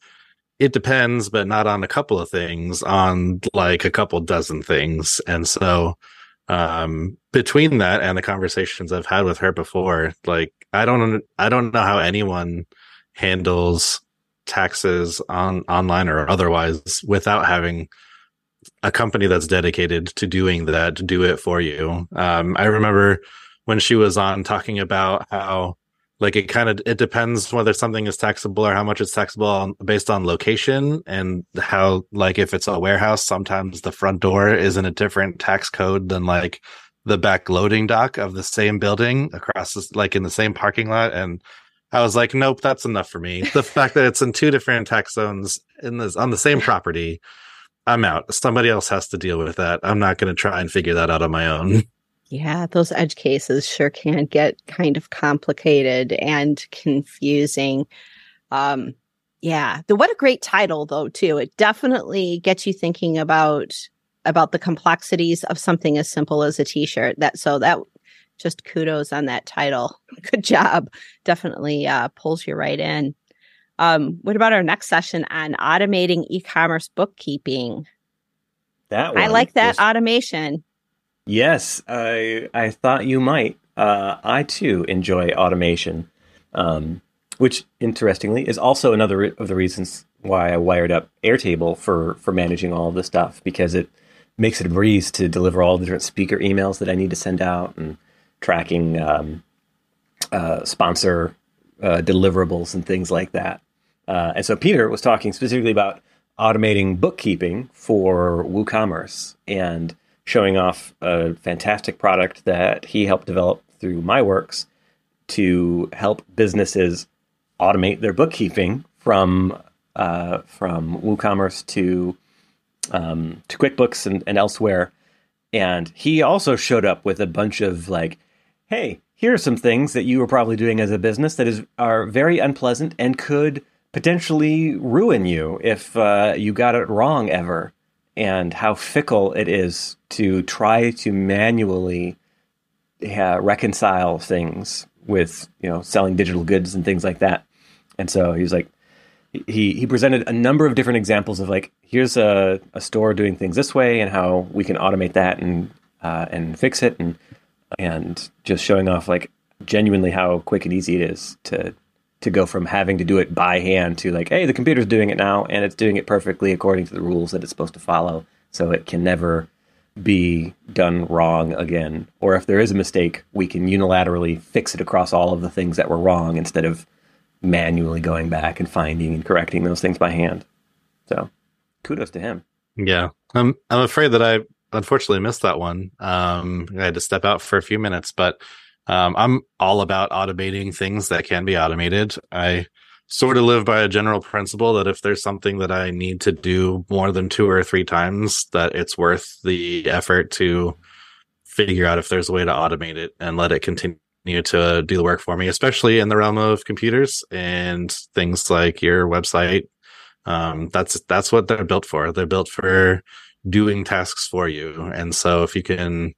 it depends, but not on a couple of things, on like a couple dozen things. And so, um, between that and the conversations I've had with her before, like I don't, I don't know how anyone handles taxes on online or otherwise without having a company that's dedicated to doing that to do it for you. Um, I remember when she was on talking about how like it kind of it depends whether something is taxable or how much it's taxable on, based on location and how like if it's a warehouse sometimes the front door is in a different tax code than like the back loading dock of the same building across this, like in the same parking lot and I was like nope that's enough for me. The fact that it's in two different tax zones in this on the same property I'm out. Somebody else has to deal with that. I'm not going to try and figure that out on my own Yeah, those edge cases sure can get kind of complicated and confusing. Um, yeah, the what a great title though too. It definitely gets you thinking about about the complexities of something as simple as a t-shirt. That so that just kudos on that title. Good job. Definitely uh, pulls you right in. Um, what about our next session on automating e-commerce bookkeeping? That I like that was- automation. Yes, I I thought you might. Uh, I too enjoy automation, um, which interestingly is also another re- of the reasons why I wired up Airtable for for managing all this stuff because it makes it a breeze to deliver all the different speaker emails that I need to send out and tracking um, uh, sponsor uh, deliverables and things like that. Uh, and so Peter was talking specifically about automating bookkeeping for WooCommerce and showing off a fantastic product that he helped develop through MyWorks to help businesses automate their bookkeeping from uh, from WooCommerce to um, to QuickBooks and, and elsewhere. And he also showed up with a bunch of like, hey, here are some things that you are probably doing as a business that is are very unpleasant and could potentially ruin you if uh, you got it wrong ever and how fickle it is to try to manually reconcile things with you know selling digital goods and things like that. And so he was like, he he presented a number of different examples of like, here's a, a store doing things this way, and how we can automate that and uh, and fix it, and and just showing off like genuinely how quick and easy it is to to go from having to do it by hand to like, hey, the computer's doing it now and it's doing it perfectly according to the rules that it's supposed to follow. So it can never be done wrong again. Or if there is a mistake, we can unilaterally fix it across all of the things that were wrong instead of manually going back and finding and correcting those things by hand. So kudos to him. Yeah. I'm I'm afraid that I unfortunately missed that one. Um I had to step out for a few minutes, but um I'm all about automating things that can be automated. I sort of live by a general principle that if there's something that I need to do more than two or three times, that it's worth the effort to figure out if there's a way to automate it and let it continue to do the work for me, especially in the realm of computers and things like your website. Um, that's that's what they're built for. They're built for doing tasks for you, and so if you can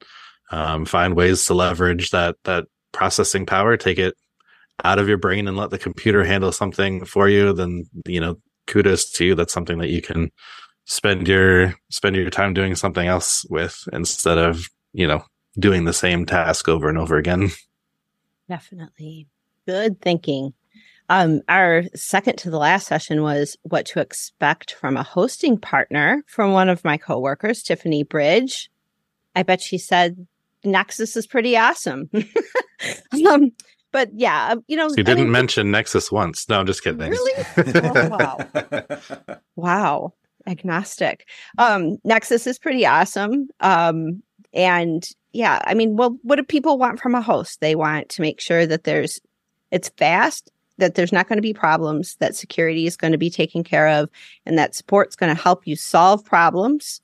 um, find ways to leverage that that processing power, take it out of your brain and let the computer handle something for you, then you know, kudos to you. That's something that you can spend your spend your time doing something else with instead of you know doing the same task over and over again. Definitely. Good thinking. Um, our second to the last session was what to expect from a hosting partner from one of my coworkers, Tiffany Bridge. I bet she said Nexcess is pretty awesome. um, but yeah, um, you know, so you didn't I mean, mention Nexcess once. No, I'm just kidding. Really? oh, wow. wow. Agnostic. Um, Nexcess is pretty awesome. Um, and yeah, I mean, well, what do people want from a host? They want to make sure that there's it's fast, that there's not going to be problems, that security is going to be taken care of, and that support's going to help you solve problems.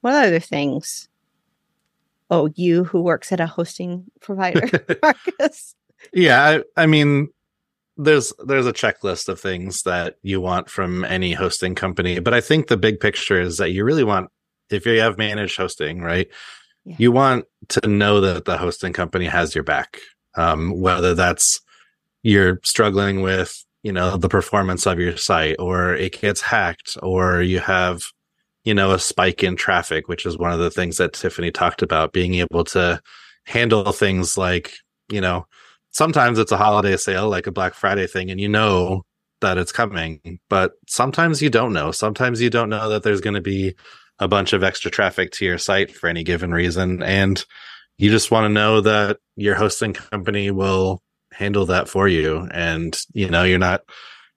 What other things? Oh, you who works at a hosting provider, Marcus. Yeah, I, I mean, there's there's a checklist of things that you want from any hosting company, but I think the big picture is that you really want if you have managed hosting, right? Yeah. You want to know that the hosting company has your back. Um, whether that's you're struggling with, you know, the performance of your site or it gets hacked or you have, you know, a spike in traffic, which is one of the things that Tiffany talked about being able to handle things like, you know, sometimes it's a holiday sale like a Black Friday thing, and you know that it's coming, but sometimes you don't know. Sometimes you don't know that there's going to be a bunch of extra traffic to your site for any given reason. And you just want to know that your hosting company will handle that for you. And, you know, you're not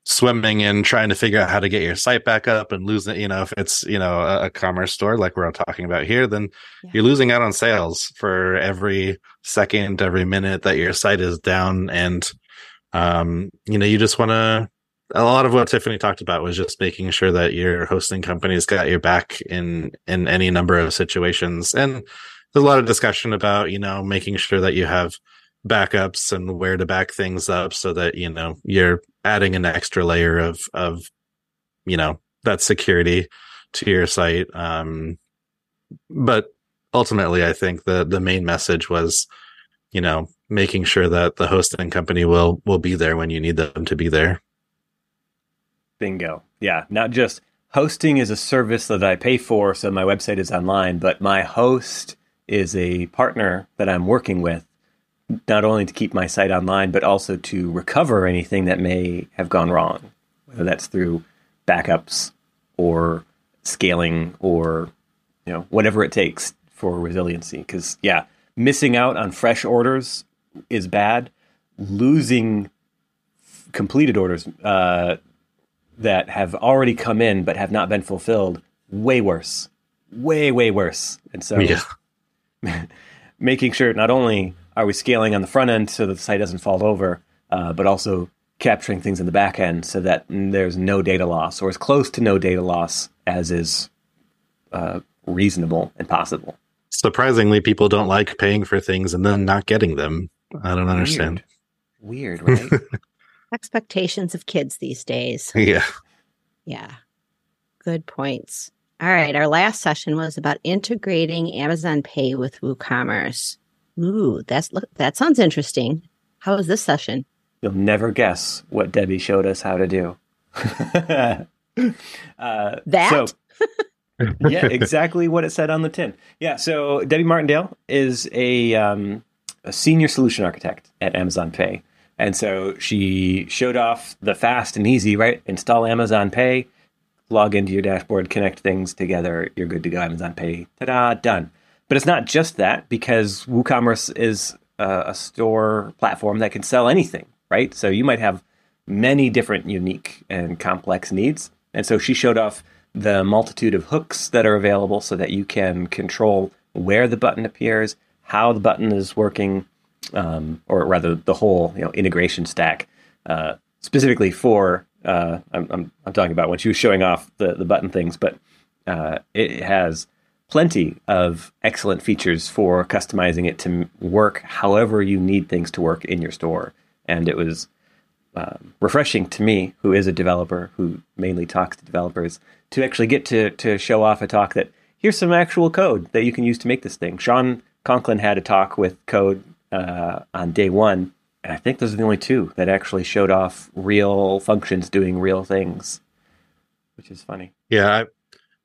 swimming and trying to figure out how to get your site back up and losing, you know, if it's, you know, a, a commerce store like we're talking about here, then yeah. you're losing out on sales for every second, every minute that your site is down. And, um, you know, you just want to, a lot of what Tiffany talked about was just making sure that your hosting company's got your back in, in any number of situations. And there's a lot of discussion about, you know, making sure that you have backups and where to back things up so that, you know, you're adding an extra layer of, of, you know, that security to your site. Um, but ultimately, I think the the main message was, you know, making sure that the hosting company will will be there when you need them to be there. Bingo. Yeah, not just hosting is a service that I pay for, so my website is online, but my host is a partner that I'm working with, not only to keep my site online, but also to recover anything that may have gone wrong, whether that's through backups or scaling or you know whatever it takes for resiliency. Because yeah, missing out on fresh orders is bad. Losing completed orders uh, that have already come in but have not been fulfilled, way worse, way way worse. And so, yeah. making sure not only are we scaling on the front end so that the site doesn't fall over, uh, but also capturing things in the back end so that there's no data loss or as close to no data loss as is uh, reasonable and possible surprisingly, people don't like paying for things and then not getting them. I don't understand. Weird, Weird right? Expectations of kids these days. Yeah. Yeah. Good points. All right. Our last session was about integrating Amazon Pay with WooCommerce. Ooh, that's that sounds interesting. How was this session? You'll never guess what Debbie showed us how to do. uh, that. So, yeah, exactly what it said on the tin. Yeah, so Debbie Martindale is a, um, a senior solution architect at Amazon Pay. And so she showed off the fast and easy, right? Install Amazon Pay, log into your dashboard, connect things together, you're good to go. Amazon Pay, ta-da, done. But it's not just that because WooCommerce is a, a store platform that can sell anything, right? So you might have many different unique and complex needs. And so she showed off the multitude of hooks that are available so that you can control where the button appears, how the button is working, um, or rather the whole you know integration stack, uh, specifically for uh, I'm, I'm, I'm talking about when she was showing off the the button things, but uh, it has plenty of excellent features for customizing it to work however you need things to work in your store, and it was. Um, refreshing to me, who is a developer who mainly talks to developers, to actually get to to show off a talk that here's some actual code that you can use to make this thing. Sean Conklin had a talk with code uh, on day one, and I think those are the only two that actually showed off real functions doing real things, which is funny. Yeah,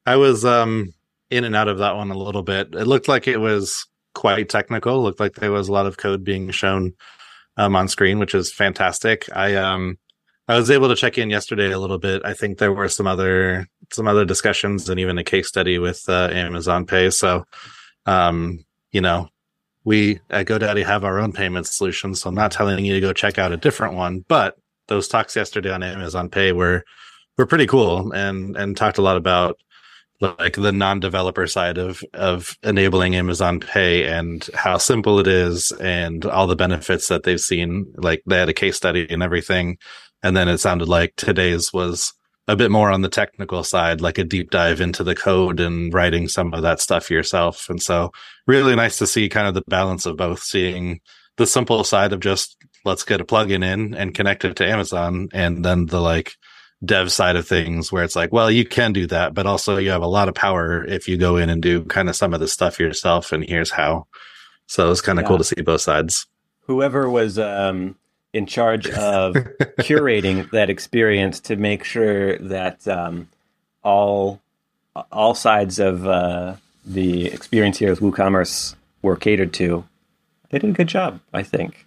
I, I was um, in and out of that one a little bit. It looked like it was quite technical. It looked like there was a lot of code being shown um, on screen, which is fantastic. I um, I was able to check in yesterday a little bit. I think there were some other some other discussions and even a case study with uh, Amazon Pay. So, um, you know, we at GoDaddy have our own payment solution. So I'm not telling you to go check out a different one, but those talks yesterday on Amazon Pay were were pretty cool and and talked a lot about like the non-developer side of of enabling Amazon Pay and how simple it is and all the benefits that they've seen. Like they had a case study and everything, and then it sounded like today's was a bit more on the technical side, like a deep dive into the code and writing some of that stuff yourself. And so really nice to see kind of the balance of both seeing the simple side of just let's get a plugin in and connect it to Amazon and then the like dev side of things where it's like, well, you can do that, but also you have a lot of power if you go in and do kind of some of the stuff yourself. And here's how. So it's kind of yeah. cool to see both sides. Whoever was, um, in charge of curating that experience to make sure that um, all all sides of uh, the experience here with WooCommerce were catered to. They did a good job, I think,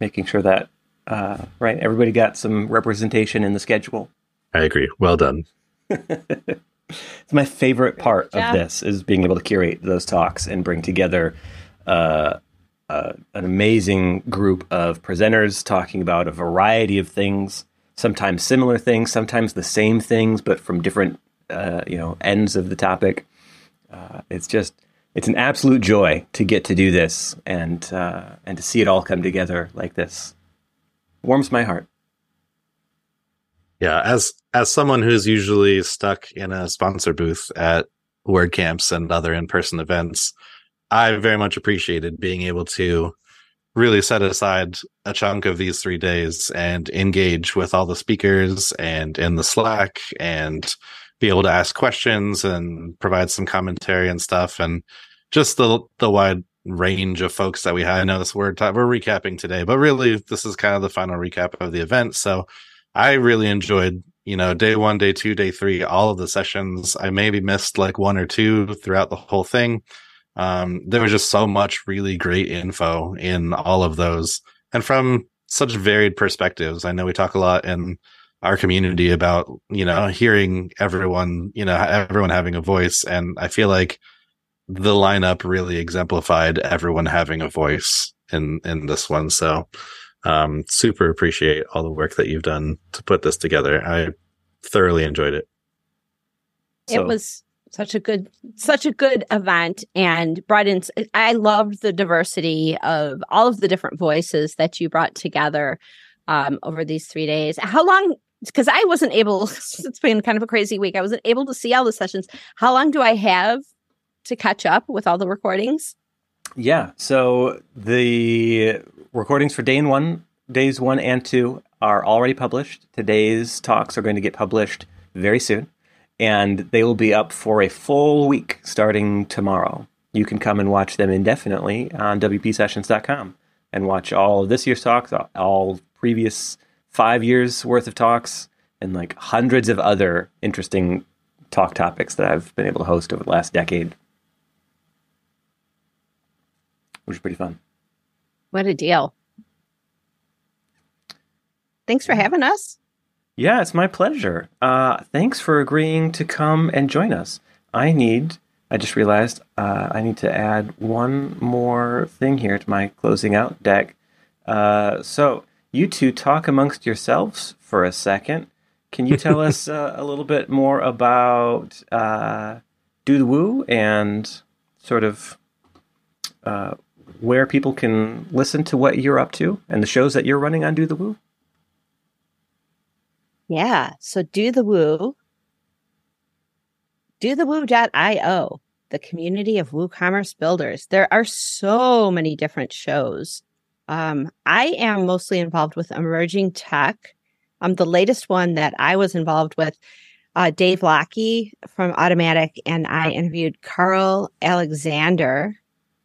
making sure that uh, right everybody got some representation in the schedule. I agree. Well done. it's my favorite part of this is being able to curate those talks and bring together uh, uh, an amazing group of presenters talking about a variety of things, sometimes similar things, sometimes the same things, but from different uh, you know ends of the topic. Uh, it's just it's an absolute joy to get to do this and uh, and to see it all come together like this. Warms my heart. Yeah, as as someone who's usually stuck in a sponsor booth at WordCamps and other in person events, I very much appreciated being able to really set aside a chunk of these three days and engage with all the speakers and in the Slack and be able to ask questions and provide some commentary and stuff and just the the wide range of folks that we had. I know this word we're recapping today, but really this is kind of the final recap of the event. So I really enjoyed, you know, day one, day two, day three, all of the sessions. I maybe missed like one or two throughout the whole thing. Um, there was just so much really great info in all of those and from such varied perspectives. I know we talk a lot in our community about, you know, hearing everyone, you know, everyone having a voice. And I feel like the lineup really exemplified everyone having a voice in, in this one. So, um, super appreciate all the work that you've done to put this together. I thoroughly enjoyed it. So. It was such a good such a good event and brought in i loved the diversity of all of the different voices that you brought together um, over these three days how long because i wasn't able it's been kind of a crazy week i wasn't able to see all the sessions how long do i have to catch up with all the recordings yeah so the recordings for day one days one and two are already published today's talks are going to get published very soon and they will be up for a full week starting tomorrow. You can come and watch them indefinitely on WPSessions.com and watch all of this year's talks, all previous five years worth of talks, and like hundreds of other interesting talk topics that I've been able to host over the last decade, which is pretty fun. What a deal. Thanks for having us. Yeah, it's my pleasure. Uh, thanks for agreeing to come and join us. I need, I just realized uh, I need to add one more thing here to my closing out deck. Uh, so, you two talk amongst yourselves for a second. Can you tell us uh, a little bit more about uh, Do the Woo and sort of uh, where people can listen to what you're up to and the shows that you're running on Do the Woo? Yeah. So do the woo. Do the woo.io, the community of WooCommerce builders. There are so many different shows. Um, I am mostly involved with emerging tech. Um, the latest one that I was involved with, uh, Dave Lockie from Automattic, and I interviewed Carl Alexander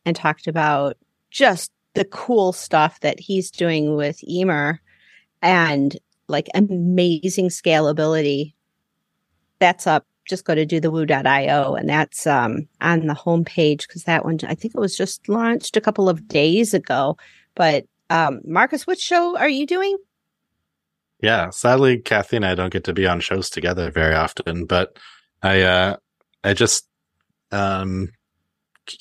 and talked about just the cool stuff that he's doing with Ymir and like amazing scalability. That's up. Just go to dothewoo.io and that's um, on the homepage because that one, I think it was just launched a couple of days ago. But um, Marcus, what show are you doing? Yeah, sadly, Kathy and I don't get to be on shows together very often, but I, uh, I just, um,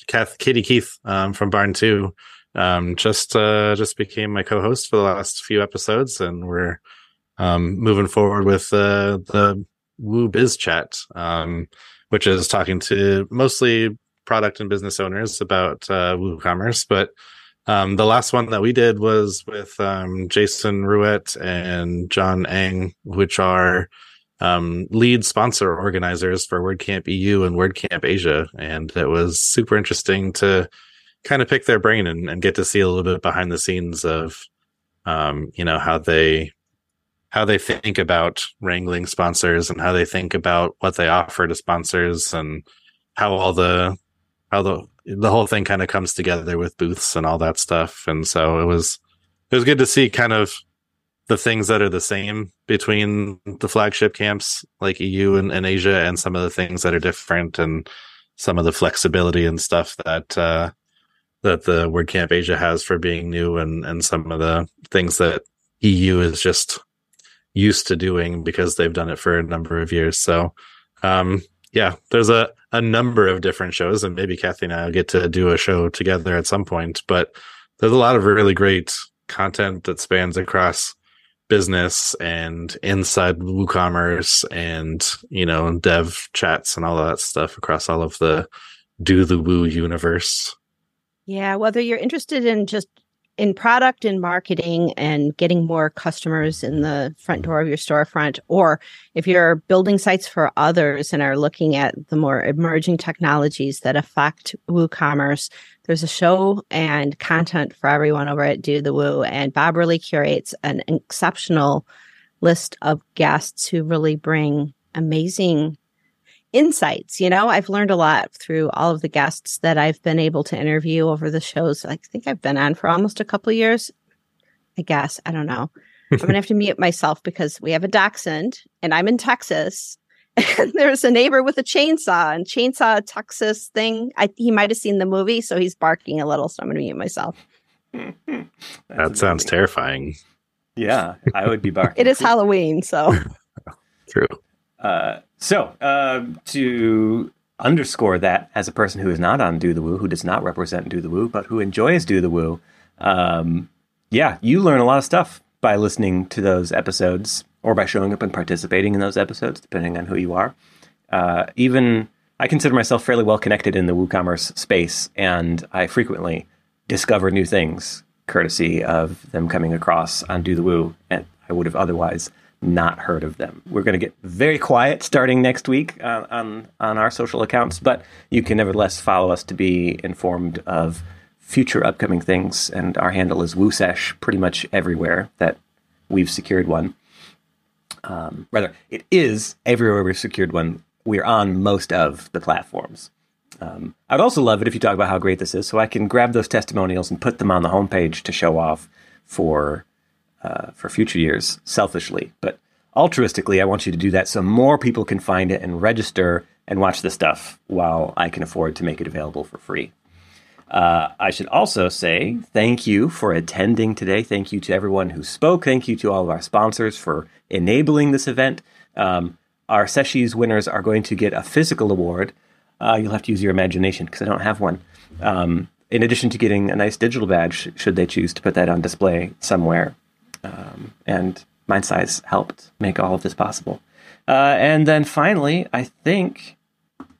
Kath, Katie Keith, um, from Barn2, um, just, uh, just became my co-host for the last few episodes and we're, um, moving forward with uh, the Woo Biz Chat, um, which is talking to mostly product and business owners about uh, WooCommerce. But um, the last one that we did was with um, Jason Ruett and John Ang, which are um, lead sponsor organizers for WordCamp EU and WordCamp Asia. And it was super interesting to kind of pick their brain and, and get to see a little bit behind the scenes of, um, you know, how they how they think about wrangling sponsors and how they think about what they offer to sponsors and how all the how the the whole thing kind of comes together with booths and all that stuff. And so it was it was good to see kind of the things that are the same between the flagship camps like EU and, and Asia and some of the things that are different and some of the flexibility and stuff that uh that the WordCamp Asia has for being new and and some of the things that EU is just used to doing because they've done it for a number of years. So, um, yeah, there's a, a number of different shows and maybe Kathy and I will get to do a show together at some point, but there's a lot of really great content that spans across business and inside WooCommerce and, you know, dev chats and all that stuff across all of the do the woo universe. Yeah, whether you're interested in just in product and marketing and getting more customers in the front door of your storefront, or if you're building sites for others and are looking at the more emerging technologies that affect WooCommerce, there's a show and content for everyone over at Do the Woo. And Bob really curates an exceptional list of guests who really bring amazing insights. You know, I've learned a lot through all of the guests that I've been able to interview over the shows. I think I've been on for almost a couple years. I guess. I don't know. I'm going to have to mute myself because we have a dachshund and I'm in Texas. And there's a neighbor with a chainsaw and chainsaw Texas thing. I, he might have seen the movie, so he's barking a little. So I'm going to mute myself. that sounds terrifying. Yeah, I would be barking. it is Halloween, so. True. Uh, so, uh, to underscore that as a person who is not on Do the Woo, who does not represent Do the Woo, but who enjoys Do the Woo, um, yeah, you learn a lot of stuff by listening to those episodes or by showing up and participating in those episodes, depending on who you are. Uh, even I consider myself fairly well connected in the WooCommerce space, and I frequently discover new things courtesy of them coming across on Do the Woo, and I would have otherwise not heard of them. We're going to get very quiet starting next week uh, on on our social accounts, but you can nevertheless follow us to be informed of future upcoming things. And our handle is WooSesh pretty much everywhere that we've secured one. Um, rather, it is everywhere we've secured one. We're on most of the platforms. Um, I'd also love it if you talk about how great this is, so I can grab those testimonials and put them on the homepage to show off for uh, for future years selfishly, but altruistically, I want you to do that so more people can find it and register and watch the stuff while I can afford to make it available for free. Uh, I should also say thank you for attending today. Thank you to everyone who spoke. Thank you to all of our sponsors for enabling this event. Um, our Seshies winners are going to get a physical award. Uh, you'll have to use your imagination because I don't have one. Um, in addition to getting a nice digital badge, should they choose to put that on display somewhere. Um, and Mindsize helped make all of this possible. Uh, and then finally, I think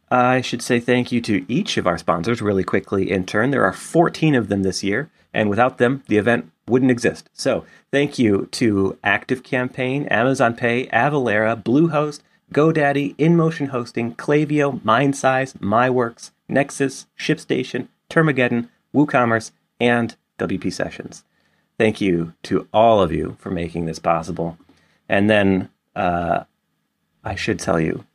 I should say thank you to each of our sponsors really quickly in turn. There are 14 of them this year, and without them, the event wouldn't exist. So thank you to Active Campaign, Amazon Pay, Avalara, Bluehost, GoDaddy, InMotion Hosting, Klaviyo, Mindsize, MyWorks, Nexcess, ShipStation, Termageddon, WooCommerce, and WP Sessions. Thank you to all of you for making this possible. And then uh, I should tell you,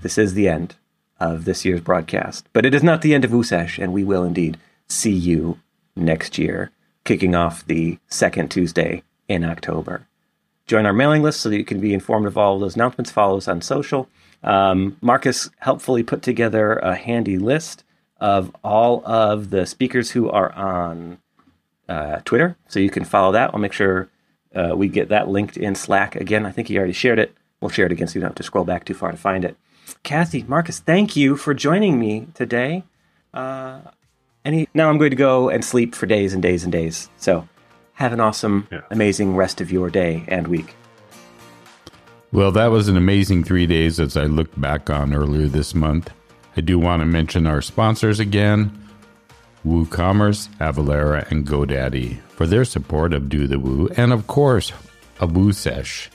this is the end of this year's broadcast. But it is not the end of WooSesh, and we will indeed see you next year, kicking off the second Tuesday in October. Join our mailing list so that you can be informed of all of those announcements. Follow us on social. Um, Marcus helpfully put together a handy list of all of the speakers who are on uh, Twitter, so you can follow that. I'll make sure uh, we get that linked in Slack. Again, I think he already shared it. We'll share it again so you don't have to scroll back too far to find it. Kathy, Marcus, thank you for joining me today. Uh, any now I'm going to go and sleep for days and days and days. So have an awesome, yeah. amazing rest of your day and week. Well, that was an amazing three days as I looked back on earlier this month. I do want to mention our sponsors again WooCommerce, Avalara, and GoDaddy for their support of Do the Woo, and of course, a WooSesh.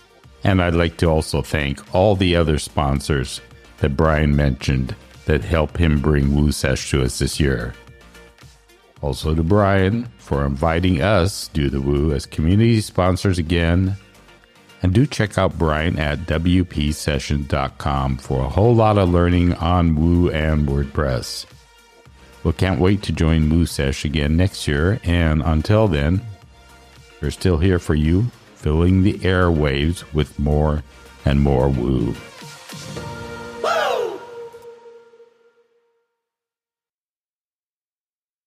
And I'd like to also thank all the other sponsors that Brian mentioned that help him bring WooSesh to us this year. Also to Brian for inviting us, Do the Woo, as community sponsors again. And do check out Brian at WPSession.com for a whole lot of learning on Woo and WordPress. Well, can't wait to join WooSesh again next year. And until then, we're still here for you, filling the airwaves with more and more Woo.